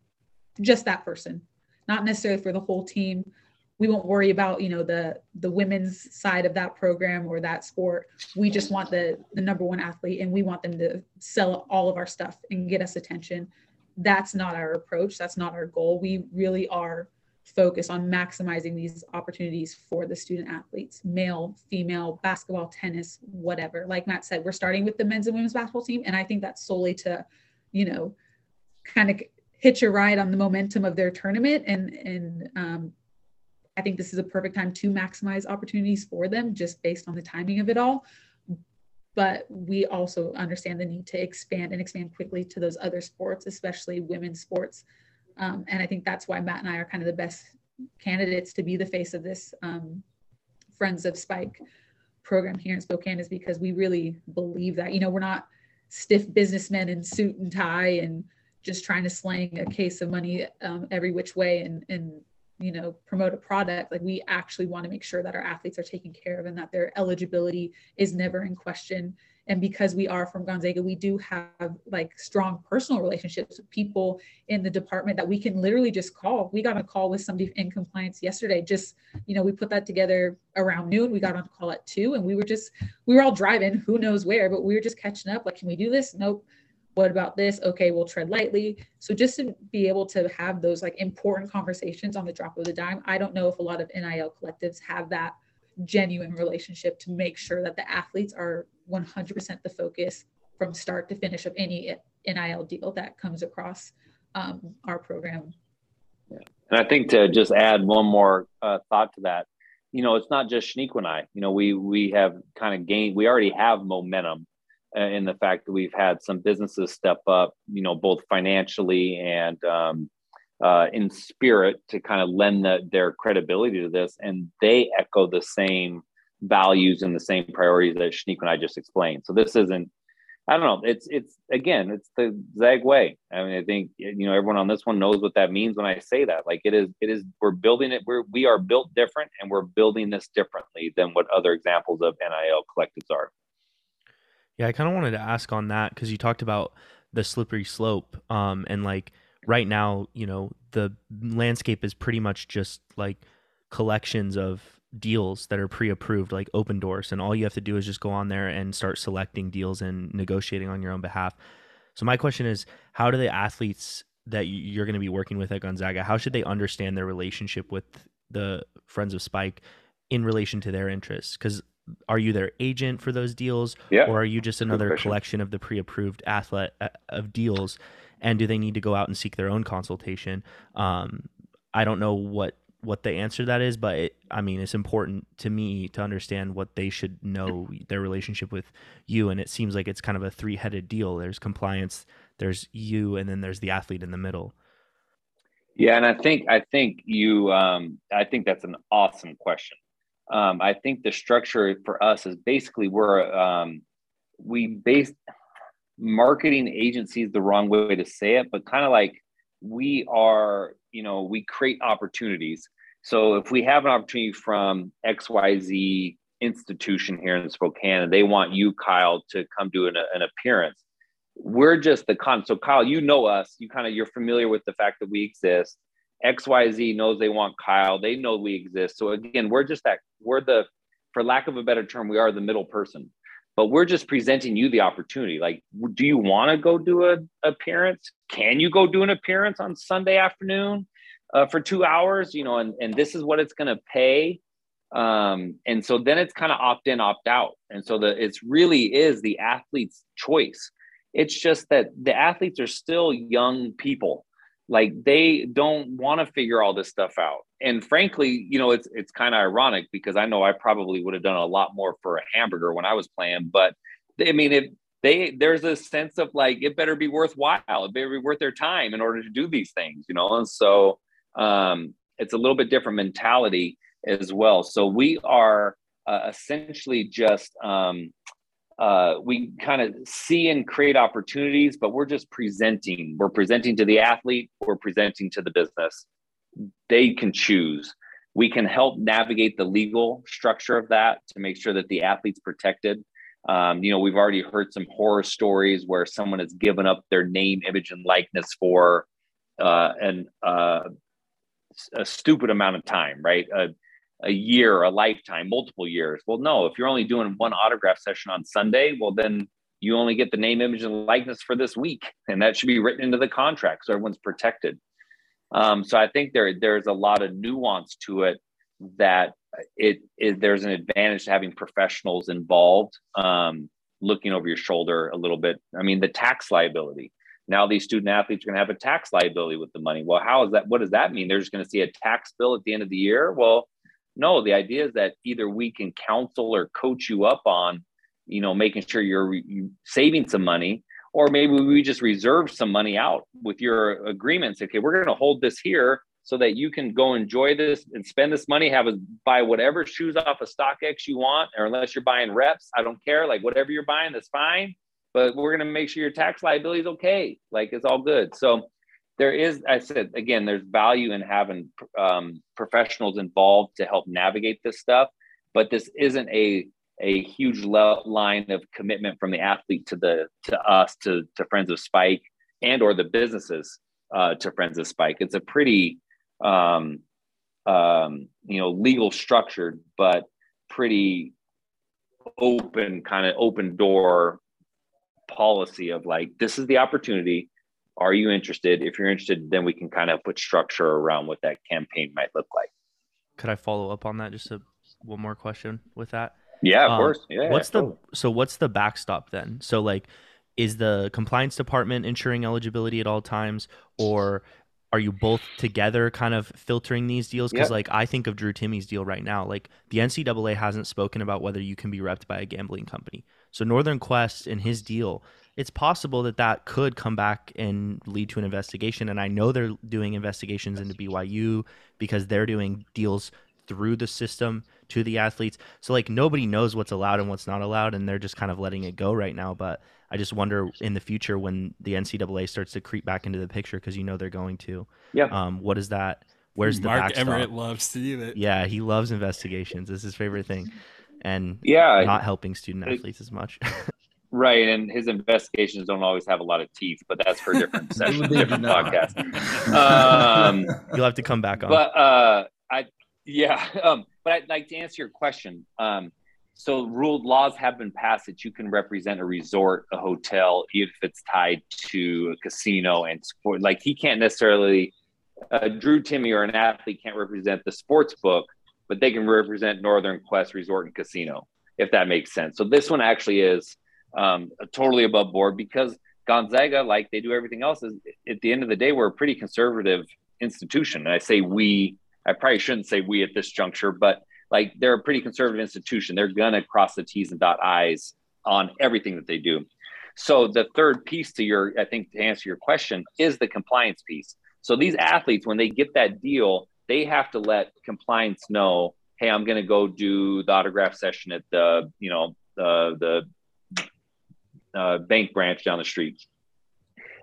just that person not necessarily for the whole team we won't worry about you know the the women's side of that program or that sport. We just want the the number one athlete and we want them to sell all of our stuff and get us attention. That's not our approach. That's not our goal. We really are focused on maximizing these opportunities for the student athletes male female basketball tennis whatever. Like matt said we're starting with the men's and women's basketball team and i think that's solely to you know kind of hitch a ride on the momentum of their tournament and and um, i think this is a perfect time to maximize opportunities for them just based on the timing of it all but we also understand the need to expand and expand quickly to those other sports especially women's sports um, and I think that's why Matt and I are kind of the best candidates to be the face of this um, Friends of Spike program here in Spokane is because we really believe that. You know, we're not stiff businessmen in suit and tie and just trying to slang a case of money um, every which way and, and you know promote a product like we actually want to make sure that our athletes are taken care of and that their eligibility is never in question. And because we are from gonzaga we do have like strong personal relationships with people in the department that we can literally just call. We got a call with somebody in compliance yesterday just you know we put that together around noon we got on call at two and we were just we were all driving who knows where but we were just catching up like can we do this? Nope what about this? Okay we'll tread lightly. So just to be able to have those like important conversations on the drop of the dime i don't know if a lot of nil collectives have that genuine relationship to make sure that the athletes are 100% the focus from start to finish of any nil deal that comes across um, our program. Yeah. and i think to just add one more uh, thought to that you know it's not just Shaniqua and i. You know we we have kind of gained we already have momentum in the fact that we've had some businesses step up, you know, both financially and um, uh, in spirit to kind of lend the, their credibility to this. And they echo the same values and the same priorities that Shaniqua and I just explained. So this isn't, I don't know. It's, it's again, it's the Zag way. I mean, I think, you know, everyone on this one knows what that means when I say that, like it is, it is, we're building it. We're, we are built different and we're building this differently than what other examples of NIL collectives are. Yeah, I kind of wanted to ask on that because you talked about the slippery slope, um, and like right now, you know, the landscape is pretty much just like collections of deals that are pre-approved, like open doors and all you have to do is just go on there and start selecting deals and negotiating on your own behalf. So my question is, how do the athletes that you're going to be working with at Gonzaga, how should they understand their relationship with the Friends of Spike in relation to their interests? Because are you their agent for those deals? Yeah. or are you just another collection of the pre-approved athlete uh, of deals? And do they need to go out and seek their own consultation? Um, i don't know what what the answer to that is but it, i mean it's important to me to understand what they should know their relationship with you. And it seems like it's kind of a three-headed deal. There's compliance there's you and then there's the athlete in the middle. Yeah and i think i think you um, i think that's an awesome question um, I think the structure for us is basically we're um, we base marketing agencies the wrong way to say it, but kind of like we are, you know, we create opportunities. So if we have an opportunity from XYZ institution here in Spokane and they want you, Kyle, to come do an, an appearance, we're just the con. So Kyle, you know us, you kind of, you're familiar with the fact that we exist. XYZ knows they want Kyle. They know we exist. So again, we're just that, we're the, for lack of a better term, we are the middle person but we're just presenting you the opportunity. Like, do you want to go do an appearance? Can you go do an appearance on Sunday afternoon uh, for two hours? You know, and, and this is what it's going to pay. Um, and so then it's kind of opt in, opt out. And so the it's really is the athlete's choice. It's just that the athletes are still young people like they don't want to figure all this stuff out. And frankly you know it's it's kind of ironic because i know i probably would have done a lot more for a hamburger when i was playing but i mean if they there's a sense of like it better be worthwhile. It better be worth their time in order to do these things you know? And so um it's a little bit different mentality as well. So we are uh, essentially just um uh, we kind of see and create opportunities, but we're just presenting. We're presenting to the athlete, we're presenting to the business. They can choose. We can help navigate the legal structure of that to make sure that the athlete's protected. Um, you know, we've already heard some horror stories where someone has given up their name, image, and likeness for uh, an uh, a stupid amount of time, right? Uh, a year, a lifetime, multiple years. Well, no, if you're only doing one autograph session on Sunday, well, then you only get the name, image, and likeness for this week. And that should be written into the contract so everyone's protected. Um, so I think there there's a lot of nuance to it that it is there's an advantage to having professionals involved, um, looking over your shoulder a little bit. I mean, the tax liability. Now these student athletes are going to have a tax liability with the money. Well, how is that? What does that mean? They're just going to see a tax bill at the end of the year. Well, no, the idea is that either we can counsel or coach you up on, you know, making sure you're saving some money, or maybe we just reserve some money out with your agreements. Okay, we're going to hold this here so that you can go enjoy this and spend this money, have a buy whatever shoes off of StockX you want, or unless you're buying reps, I don't care. Like whatever you're buying, that's fine. But we're going to make sure your tax liability is okay. Like it's all good. So there is, I said again, there's value in having um, professionals involved to help navigate this stuff, but this isn't a a huge le- line of commitment from the athlete to the to us to to Friends of Spike and or the businesses uh, to Friends of Spike. It's a pretty um, um, you know legal structured, but pretty open kind of open door policy of like this is the opportunity are you interested? If you're interested, then we can kind of put structure around what that campaign might look like. Could I follow up on that? Just a, one more question with that. Yeah, of um, course. Yeah. What's the so what's the backstop then? So like, is the compliance department ensuring eligibility at all times, or are you both together kind of filtering these deals? Because yep. like I think of Drew Timme's deal right now. Like the NCAA hasn't spoken about whether you can be repped by a gambling company. So Northern Quest in his deal it's possible that that could come back and lead to an investigation. And I know they're doing investigations into BYU because they're doing deals through the system to the athletes. So like nobody knows what's allowed and what's not allowed, and they're just kind of letting it go right now. But I just wonder in the future when the NCAA starts to creep back into the picture because you know they're going to. Yeah. Um, what is that? Where's the Mark backstop? Emmert loves to do it. Yeah, he loves investigations. It's his favorite thing, and yeah, not helping student athletes as much. <laughs> Right, and his investigations don't always have a lot of teeth, but that's for a different <laughs> session, different podcast. <laughs> Um, You'll have to come back on. But uh, I, yeah, <laughs> um, but I'd like to answer your question. Um, so, ruled laws have been passed that you can represent a resort, a hotel, even if it's tied to a casino and sport. Like he can't necessarily, uh, Drew Timme or an athlete can't represent the sports book, but they can represent Northern Quest Resort and Casino, if that makes sense. So this one actually is um, totally above board because Gonzaga, like they do everything else, is at the end of the day, we're a pretty conservative institution. And I say we, I probably shouldn't say we at this juncture, but like they're a pretty conservative institution. They're gonna cross the T's and dot I's on everything that they do. So the third piece to your, I think to answer your question, is the compliance piece. So these athletes, when they get that deal, they have to let compliance know, hey, I'm gonna go do the autograph session at the, you know, the the uh, bank branch down the street.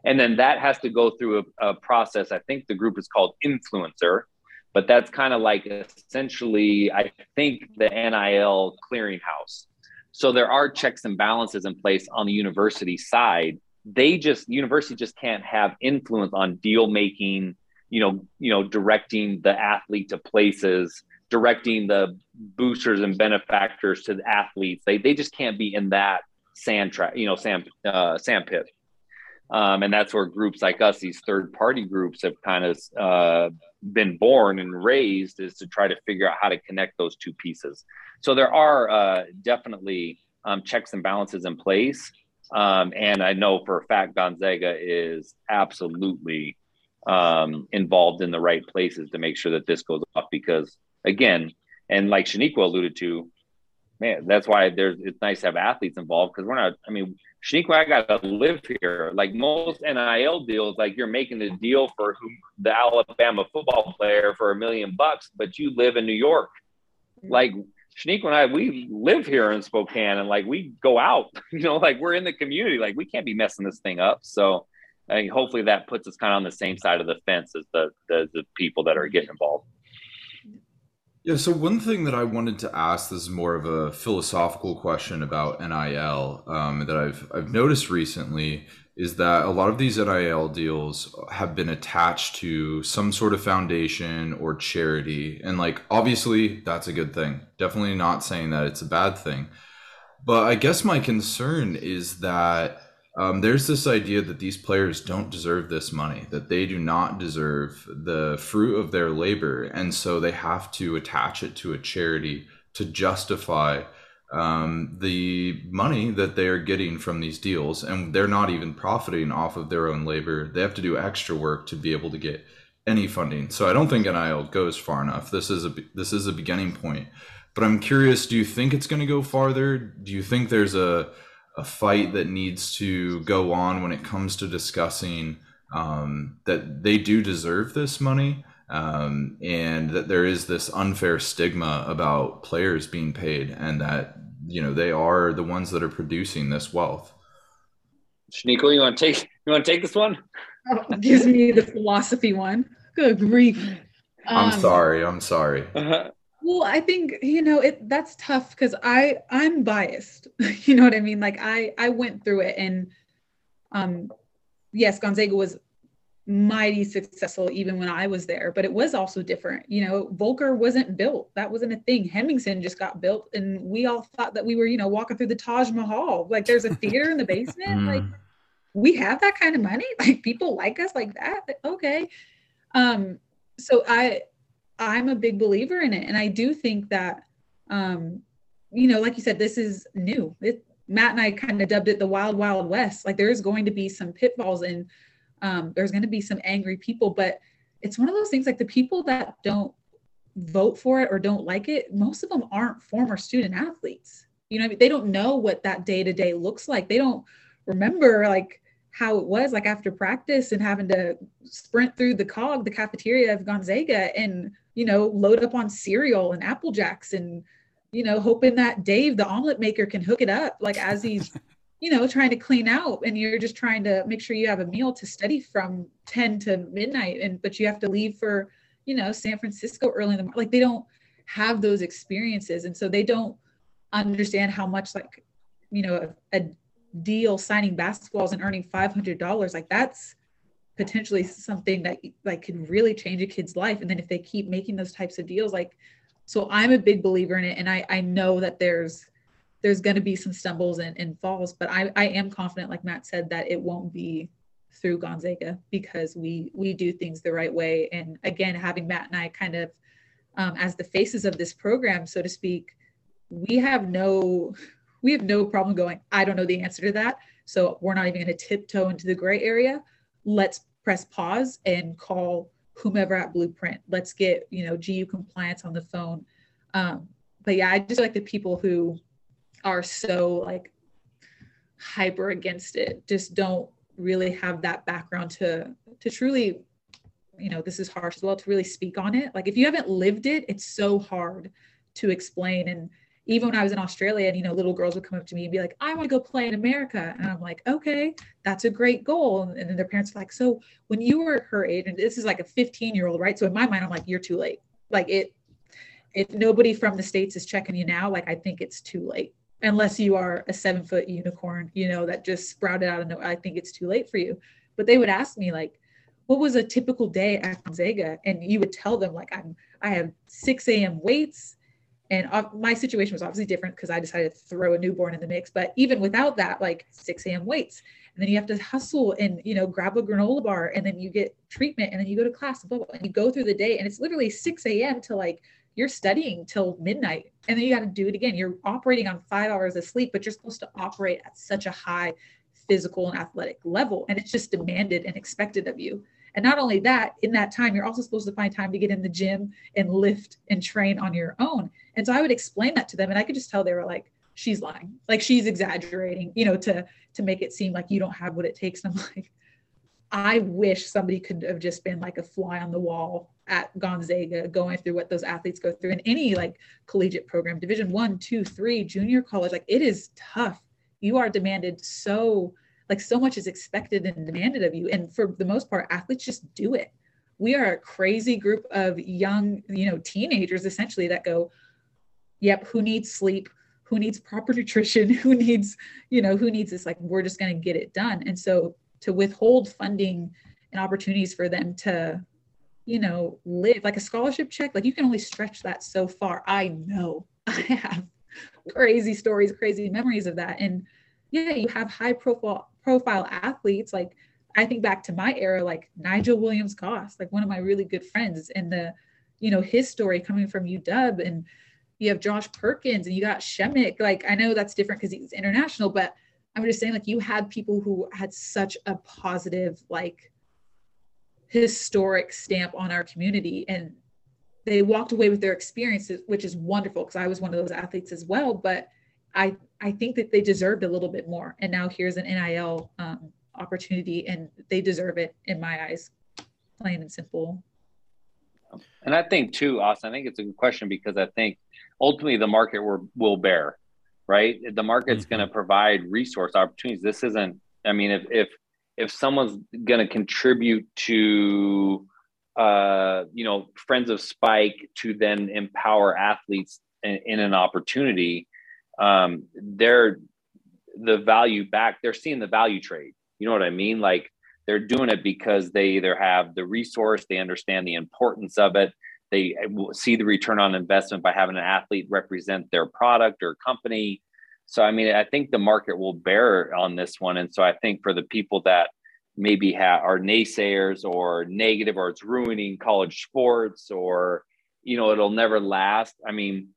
and then that has to go through a, a process. I think the group is called INFLCR, but that's kind of like essentially, I think, the NIL clearinghouse. So there are checks and balances in place on the university side. They just university just can't have influence on deal making, you know, you know, directing the athlete to places, directing the boosters and benefactors to the athletes. They they just can't be in that sand track, you know, sand uh, sand pit. Um, and that's where groups like us, these third party groups, have kind of uh, been born and raised is to try to figure out how to connect those two pieces. So there are uh, definitely um, checks and balances in place. Um, and I know for a fact Gonzaga is absolutely um, involved in the right places to make sure that this goes off because, again, and like Shaniqua alluded to, man, that's why there's it's nice to have athletes involved because we're not, I mean, Shaniqua, I got to live here. Like most NIL deals, like you're making the deal for who, the Alabama football player for a million bucks, but you live in New York. Mm-hmm. Like Shaniqua and I, we live here in Spokane and like we go out, <laughs> you know, like we're in the community. Like we can't be messing this thing up. So I mean, hopefully that puts us kind of on the same side of the fence as the, the, the people that are getting involved. Yeah, so one thing that I wanted to ask this is more of a philosophical question about NIL um, that I've I've noticed recently is that a lot of these NIL deals have been attached to some sort of foundation or charity, and like obviously that's a good thing. Definitely not saying that it's a bad thing, but I guess my concern is that um, there's this idea that these players don't deserve this money, that they do not deserve the fruit of their labor. And so they have to attach it to a charity to justify um, the money that they are getting from these deals. And they're not even profiting off of their own labor. They have to do extra work to be able to get any funding. So I don't think NIL goes far enough. This is a this is a beginning point. But I'm curious, do you think it's going to go farther? Do you think there's a a fight that needs to go on when it comes to discussing um, that they do deserve this money um, and that there is this unfair stigma about players being paid and that you know they are the ones that are producing this wealth. Shaniqua, you want to take you want to take this one? Oh, <laughs> gives me the philosophy one. Good grief. I'm um, sorry. I'm sorry. Uh-huh. Well, I think you know it. That's tough because I I'm biased. <laughs> you know what I mean? Like I I went through it, and um, yes, Gonzaga was mighty successful even when I was there, but it was also different. You know, Volkar wasn't built. That wasn't a thing. Hemmingson just got built, and we all thought that we were you know walking through the Taj Mahal. Like there's a theater in the basement. Mm. Like we have that kind of money. <laughs> Like people like us like that. Like, okay. Um. So I I'm a big believer in it. And I do think that, um, you know, like you said, this is new. It, Matt and I kind of dubbed it the wild, wild west. Like there's going to be some pitfalls and um, there's going to be some angry people, but it's one of those things like the people that don't vote for it or don't like it, most of them aren't former student athletes. You know, I mean? they don't know what that day to day looks like. They don't remember like how it was like after practice and having to sprint through the cog, the cafeteria of Gonzaga and you know, load up on cereal and Apple Jacks and, you know, hoping that Dave, the omelet maker, can hook it up like as he's, you know, trying to clean out and you're just trying to make sure you have a meal to study from 10 to midnight. And, but you have to leave for, you know, San Francisco early in the morning. Like they don't have those experiences. And so they don't understand how much like, you know, a, a deal signing basketballs and earning $500, like that's, potentially something that like could really change a kid's life. And then if they keep making those types of deals like so i'm a big believer in it and i i know that there's there's going to be some stumbles and, and falls but i i am confident like matt said that it won't be through gonzaga because we we do things the right way. And again having matt and i kind of um, as the faces of this program so to speak we have no we have no problem going i don't know the answer to that so we're not even going to tiptoe into the gray area let's press pause and call whomever at Blueprint. Let's get, you know, GU compliance on the phone. Um, but yeah, I just like the people who are so like hyper against it, just don't really have that background to to truly, you know, this is harsh as well, to really speak on it. Like if you haven't lived it, it's so hard to explain. And even when I was in Australia and, you know, little girls would come up to me and be like, I want to go play in America. And I'm like, okay, that's a great goal. And then their parents are like, so when you were her age, and this is like a 15 year old, right? So in my mind, I'm like, you're too late. Like it, if nobody from the States is checking you now, like I think it's too late. Unless you are a seven foot unicorn, you know, that just sprouted out of nowhere. I think it's too late for you. But they would ask me like, what was a typical day at Gonzaga? And you would tell them like, I'm, I have 6 a.m. weights and my situation was obviously different because I decided to throw a newborn in the mix. But even without that, like 6 a.m. weights, and then you have to hustle and you know grab a granola bar, and then you get treatment, and then you go to class, blah, blah, and you go through the day, and it's literally 6 a.m. to like you're studying till midnight, and then you got to do it again. You're operating on five hours of sleep, but you're supposed to operate at such a high physical and athletic level, and it's just demanded and expected of you. And not only that, in that time, you're also supposed to find time to get in the gym and lift and train on your own. And so I would explain that to them, and I could just tell they were like, "She's lying, like she's exaggerating," you know, to to make it seem like you don't have what it takes. And <laughs> I'm like, I wish somebody could have just been like a fly on the wall at Gonzaga, going through what those athletes go through in any like collegiate program, Division One, Two, Three, junior college. Like it is tough. You are demanded so like so much is expected and demanded of you. And for the most part athletes just do it. We are a crazy group of young you know teenagers essentially that go yep who needs sleep? Who needs proper <laughs> nutrition? Who needs you know who needs this? Like we're just going to get it done. And so to withhold funding and opportunities for them to you know live like a scholarship check like you can only stretch that so far. I know. <laughs> I have crazy stories crazy memories of that. And yeah you have high profile profile athletes like i think back to my era like nigel williams goss like one of my really good friends and the you know his story coming from uw and you have josh perkins and you got Przemek. like i know that's different because he's international but i'm just saying like you had people who had such a positive like historic stamp on our community and they walked away with their experiences which is wonderful because i was one of those athletes as well but I I think that they deserved a little bit more, and now here's an NIL um, opportunity, and they deserve it in my eyes, plain and simple. And I think too, Austin. I think it's a good question because I think ultimately the market will, will bear, right? The market's mm-hmm. going to provide resource opportunities. This isn't. I mean, if if if someone's going to contribute to uh, you know, friends of Spike to then empower athletes in, in an opportunity, um, they're the value back. They're seeing the value trade. You know what I mean? Like they're doing it because they either have the resource, they understand the importance of it, they see the return on investment by having an athlete represent their product or company. So, I mean, I think the market will bear on this one. And so I think for the people that maybe have, are naysayers or negative or it's ruining college sports or, you know, it'll never last. I mean,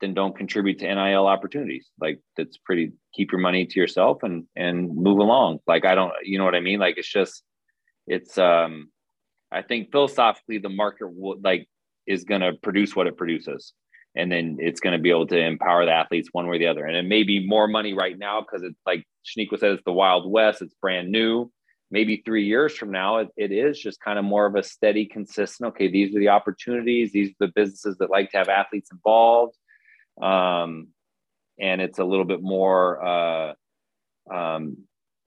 then don't contribute to NIL opportunities. Like that's pretty keep your money to yourself and and move along. Like I don't you know what I mean? Like it's just it's um I think philosophically the market will like is going to produce what it produces and then it's going to be able to empower the athletes one way or the other. And it may be more money right now because it's like Shaniqua said, it's the Wild West, it's brand new. Maybe three years from now, it, it is just kind of more of a steady, consistent. Okay, these are the opportunities. These are the businesses that like to have athletes involved um, and it's a little bit more uh, um,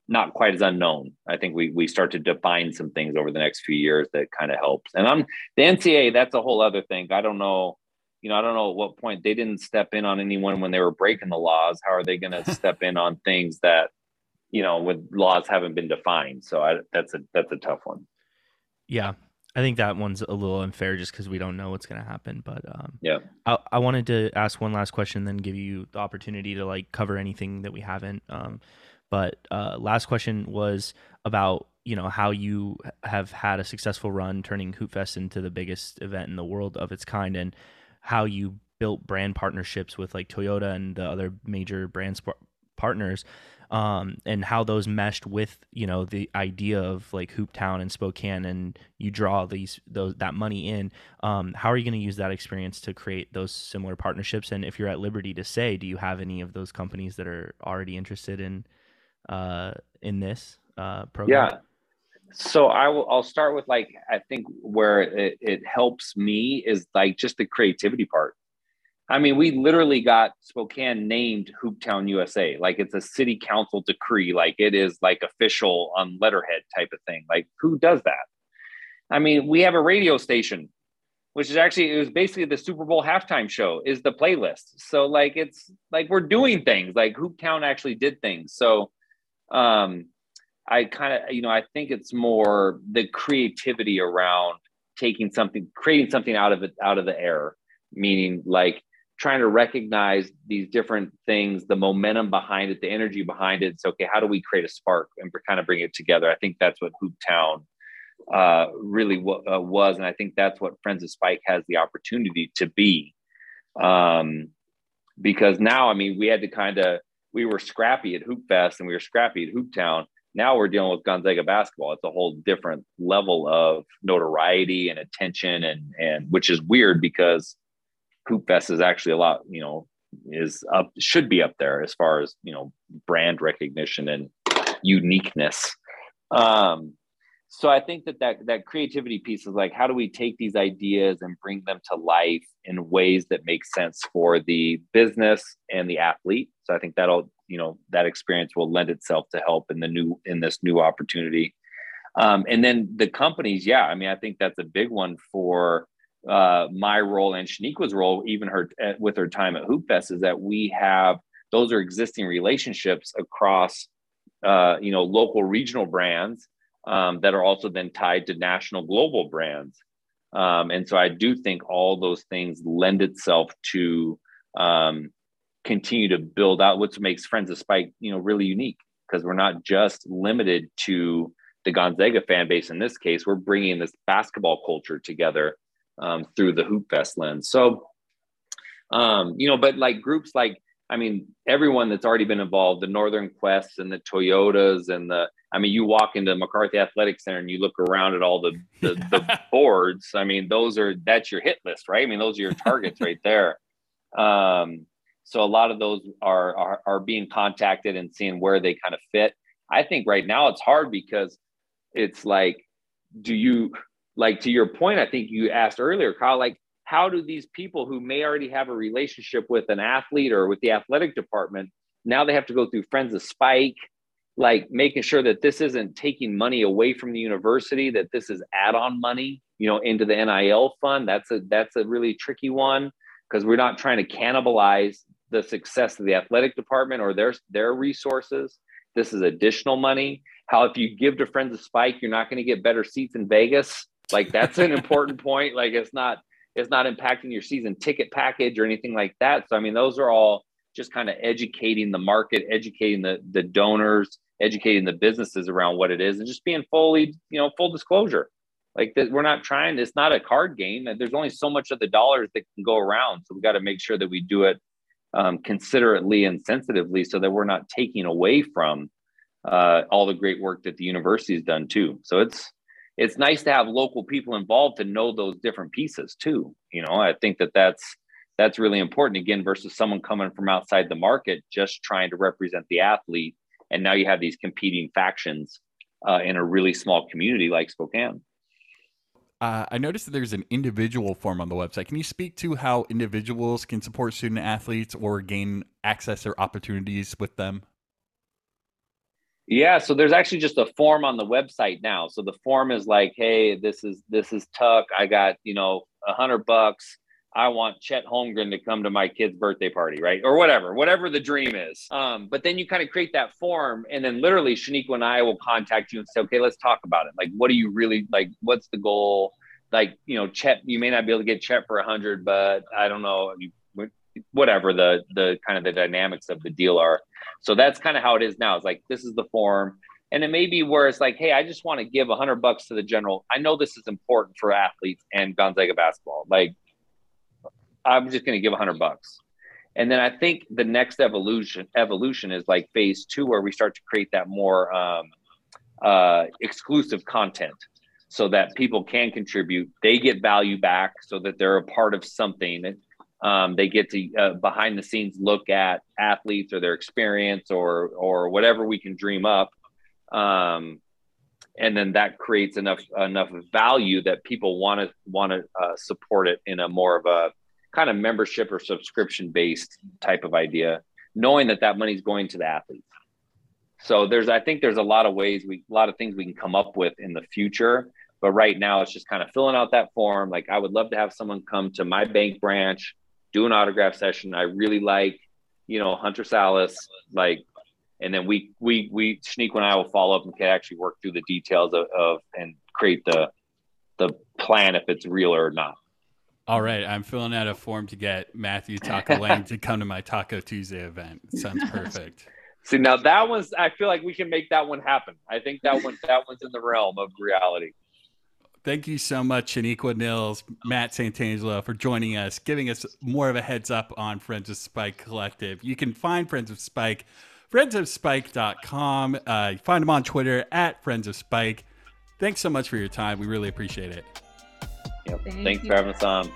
not quite as unknown. I think we we start to define some things over the next few years that kind of helps. And I'm the NCA. That's a whole other thing. I don't know. You know, I don't know at what point they didn't step in on anyone when they were breaking the laws. How are they going <laughs> to step in on things that you know with laws haven't been defined? So I, that's a that's a tough one. Yeah, I think that one's a little unfair just because we don't know what's going to happen. But um, yeah, I, I wanted to ask one last question, then give you the opportunity to like cover anything that we haven't. Um, but uh, last question was about you know how you have had a successful run turning Hoopfest into the biggest event in the world of its kind, and how you built brand partnerships with like Toyota and the other major brand sp- partners um, and how those meshed with you know the idea of like Hooptown and Spokane, and you draw these those that money in. Um, how are you going to use that experience to create those similar partnerships? And if you're at liberty to say, do you have any of those companies that are already interested in uh, in this uh, program? Yeah. So I will. I'll start with like I think where it, it helps me is like just the creativity part I mean, we literally got Spokane named Hooptown USA. Like it's a city council decree. Like it is like official on letterhead type of thing. Like who does that? I mean, we have a radio station, which is actually it was basically the Super Bowl halftime show is the playlist. So like it's like we're doing things. Like Hooptown actually did things. So um I kind of you know I think it's more the creativity around taking something creating something out of it out of the air meaning like trying to recognize these different things, the momentum behind it, the energy behind it. So, okay, how do we create a spark and kind of bring it together? I think that's what Hooptown uh, really w- uh, was, and I think that's what Friends of Spike has the opportunity to be. Um, because now, I mean, we had to kind of we were scrappy at Hoop Fest and we were scrappy at Hooptown. Now we're dealing with Gonzaga basketball. It's a whole different level of notoriety and attention, and and which is weird because Hoop Fest is actually a lot, you know, is up should be up there as far as you know brand recognition and uniqueness. Um, so I think that, that that creativity piece is like how do we take these ideas and bring them to life in ways that make sense for the business and the athlete. So I think that'll you know that experience will lend itself to help in the new in this new opportunity. Um, and then the companies, yeah, I mean I think that's a big one for uh, my role and Shaniqua's role, even her uh, with her time at Hoop Fest, is that we have those are existing relationships across uh, you know local regional brands um, that are also then tied to national global brands. Um, and so I do think all those things lend itself to um, continue to build out what makes Friends of Spike, you know, really unique because we're not just limited to the Gonzaga fan base. In this case, we're bringing this basketball culture together um, through the Hoop Fest lens. So, um, you know, but like groups like, I mean, everyone that's already been involved, the Northern Quests and the Toyotas and the, I mean, you walk into McCarthy Athletic Center and you look around at all the, the, the <laughs> boards. I mean, those are, that's your hit list, right? I mean, those are your targets right there. Um, so a lot of those are, are, are being contacted and seeing where they kind of fit. I think right now it's hard because it's like, do you like to your point, I think you asked earlier, Kyle, like how do these people who may already have a relationship with an athlete or with the athletic department now they have to go through friends of spike like making sure that this isn't taking money away from the university that this is add-on money you know into the nil fund? That's a that's a really tricky one because we're not trying to cannibalize the success of the athletic department or their their resources. This is additional money. How if you give to friends of spike you're not going to get better seats in vegas like that's an important point. Like it's not it's not impacting your season ticket package or anything like that. So I mean, those are all just kind of educating the market, educating the the donors, educating the businesses around what it is, and just being fully, you know, full disclosure. Like that, we're not trying. It's not a card game. There's only so much of the dollars that can go around. So we got to make sure that we do it um, considerately and sensitively, so that we're not taking away from uh, all the great work that the university has done too. So it's it's nice to have local people involved to know those different pieces too. You know, I think that that's that's really important again versus someone coming from outside the market just trying to represent the athlete, and now you have these competing factions uh, in a really small community like Spokane. Uh, I noticed that there's an individual form on the website. Can you speak to how individuals can support student athletes or gain access or opportunities with them? Yeah, so there's actually just a form on the website now. So the form is like, hey, this is this is Tuck. I got you know a hundred bucks. I want Chet Holmgren to come to my kid's birthday party, right? Or whatever, whatever the dream is. Um, but then you kind of create that form, and then literally Shaniqua and I will contact you and say, okay, let's talk about it. Like, what do you really like? What's the goal? Like, you know, Chet, you may not be able to get Chet for a hundred, but I don't know, whatever the the kind of the dynamics of the deal are. So that's kind of how it is now. It's like this is the form. And it may be where it's like, hey, I just want to give a hundred bucks to the general. I know this is important for athletes and Gonzaga basketball. Like, I'm just going to give a hundred bucks. And then I think the next evolution evolution is like phase two, where we start to create that more um, uh, exclusive content, so that people can contribute. They get value back, so that they're a part of something. Um, they get to uh, behind the scenes look at athletes or their experience or or whatever we can dream up, um, and then that creates enough enough value that people want to want to uh, support it in a more of a kind of membership or subscription based type of idea, knowing that that money is going to the athletes. So there's, I think there's a lot of ways we, a lot of things we can come up with in the future. But right now, it's just kind of filling out that form. Like I would love to have someone come to my bank branch, do an autograph session. I really like, you know, Hunter Sallis, like, and then we we we Shaniqua and I will follow up and can actually work through the details of, of and create the the plan if it's real or not. All right, I'm filling out a form to get Matthew Taco Lang to come to my Taco Tuesday event. Sounds <laughs> perfect. See, now that one's. I feel like we can make that one happen. I think that one that one's in the realm of reality. Thank you so much, Shaniqua Nilles, Matt Santangelo, for joining us, giving us more of a heads up on Friends of Spike Collective. You can find Friends of Spike, friendsofspike.com. Uh, find them on Twitter at Friends of Spike. Thanks so much for your time. We really appreciate it. Yep. Thank Thanks you. for having us on.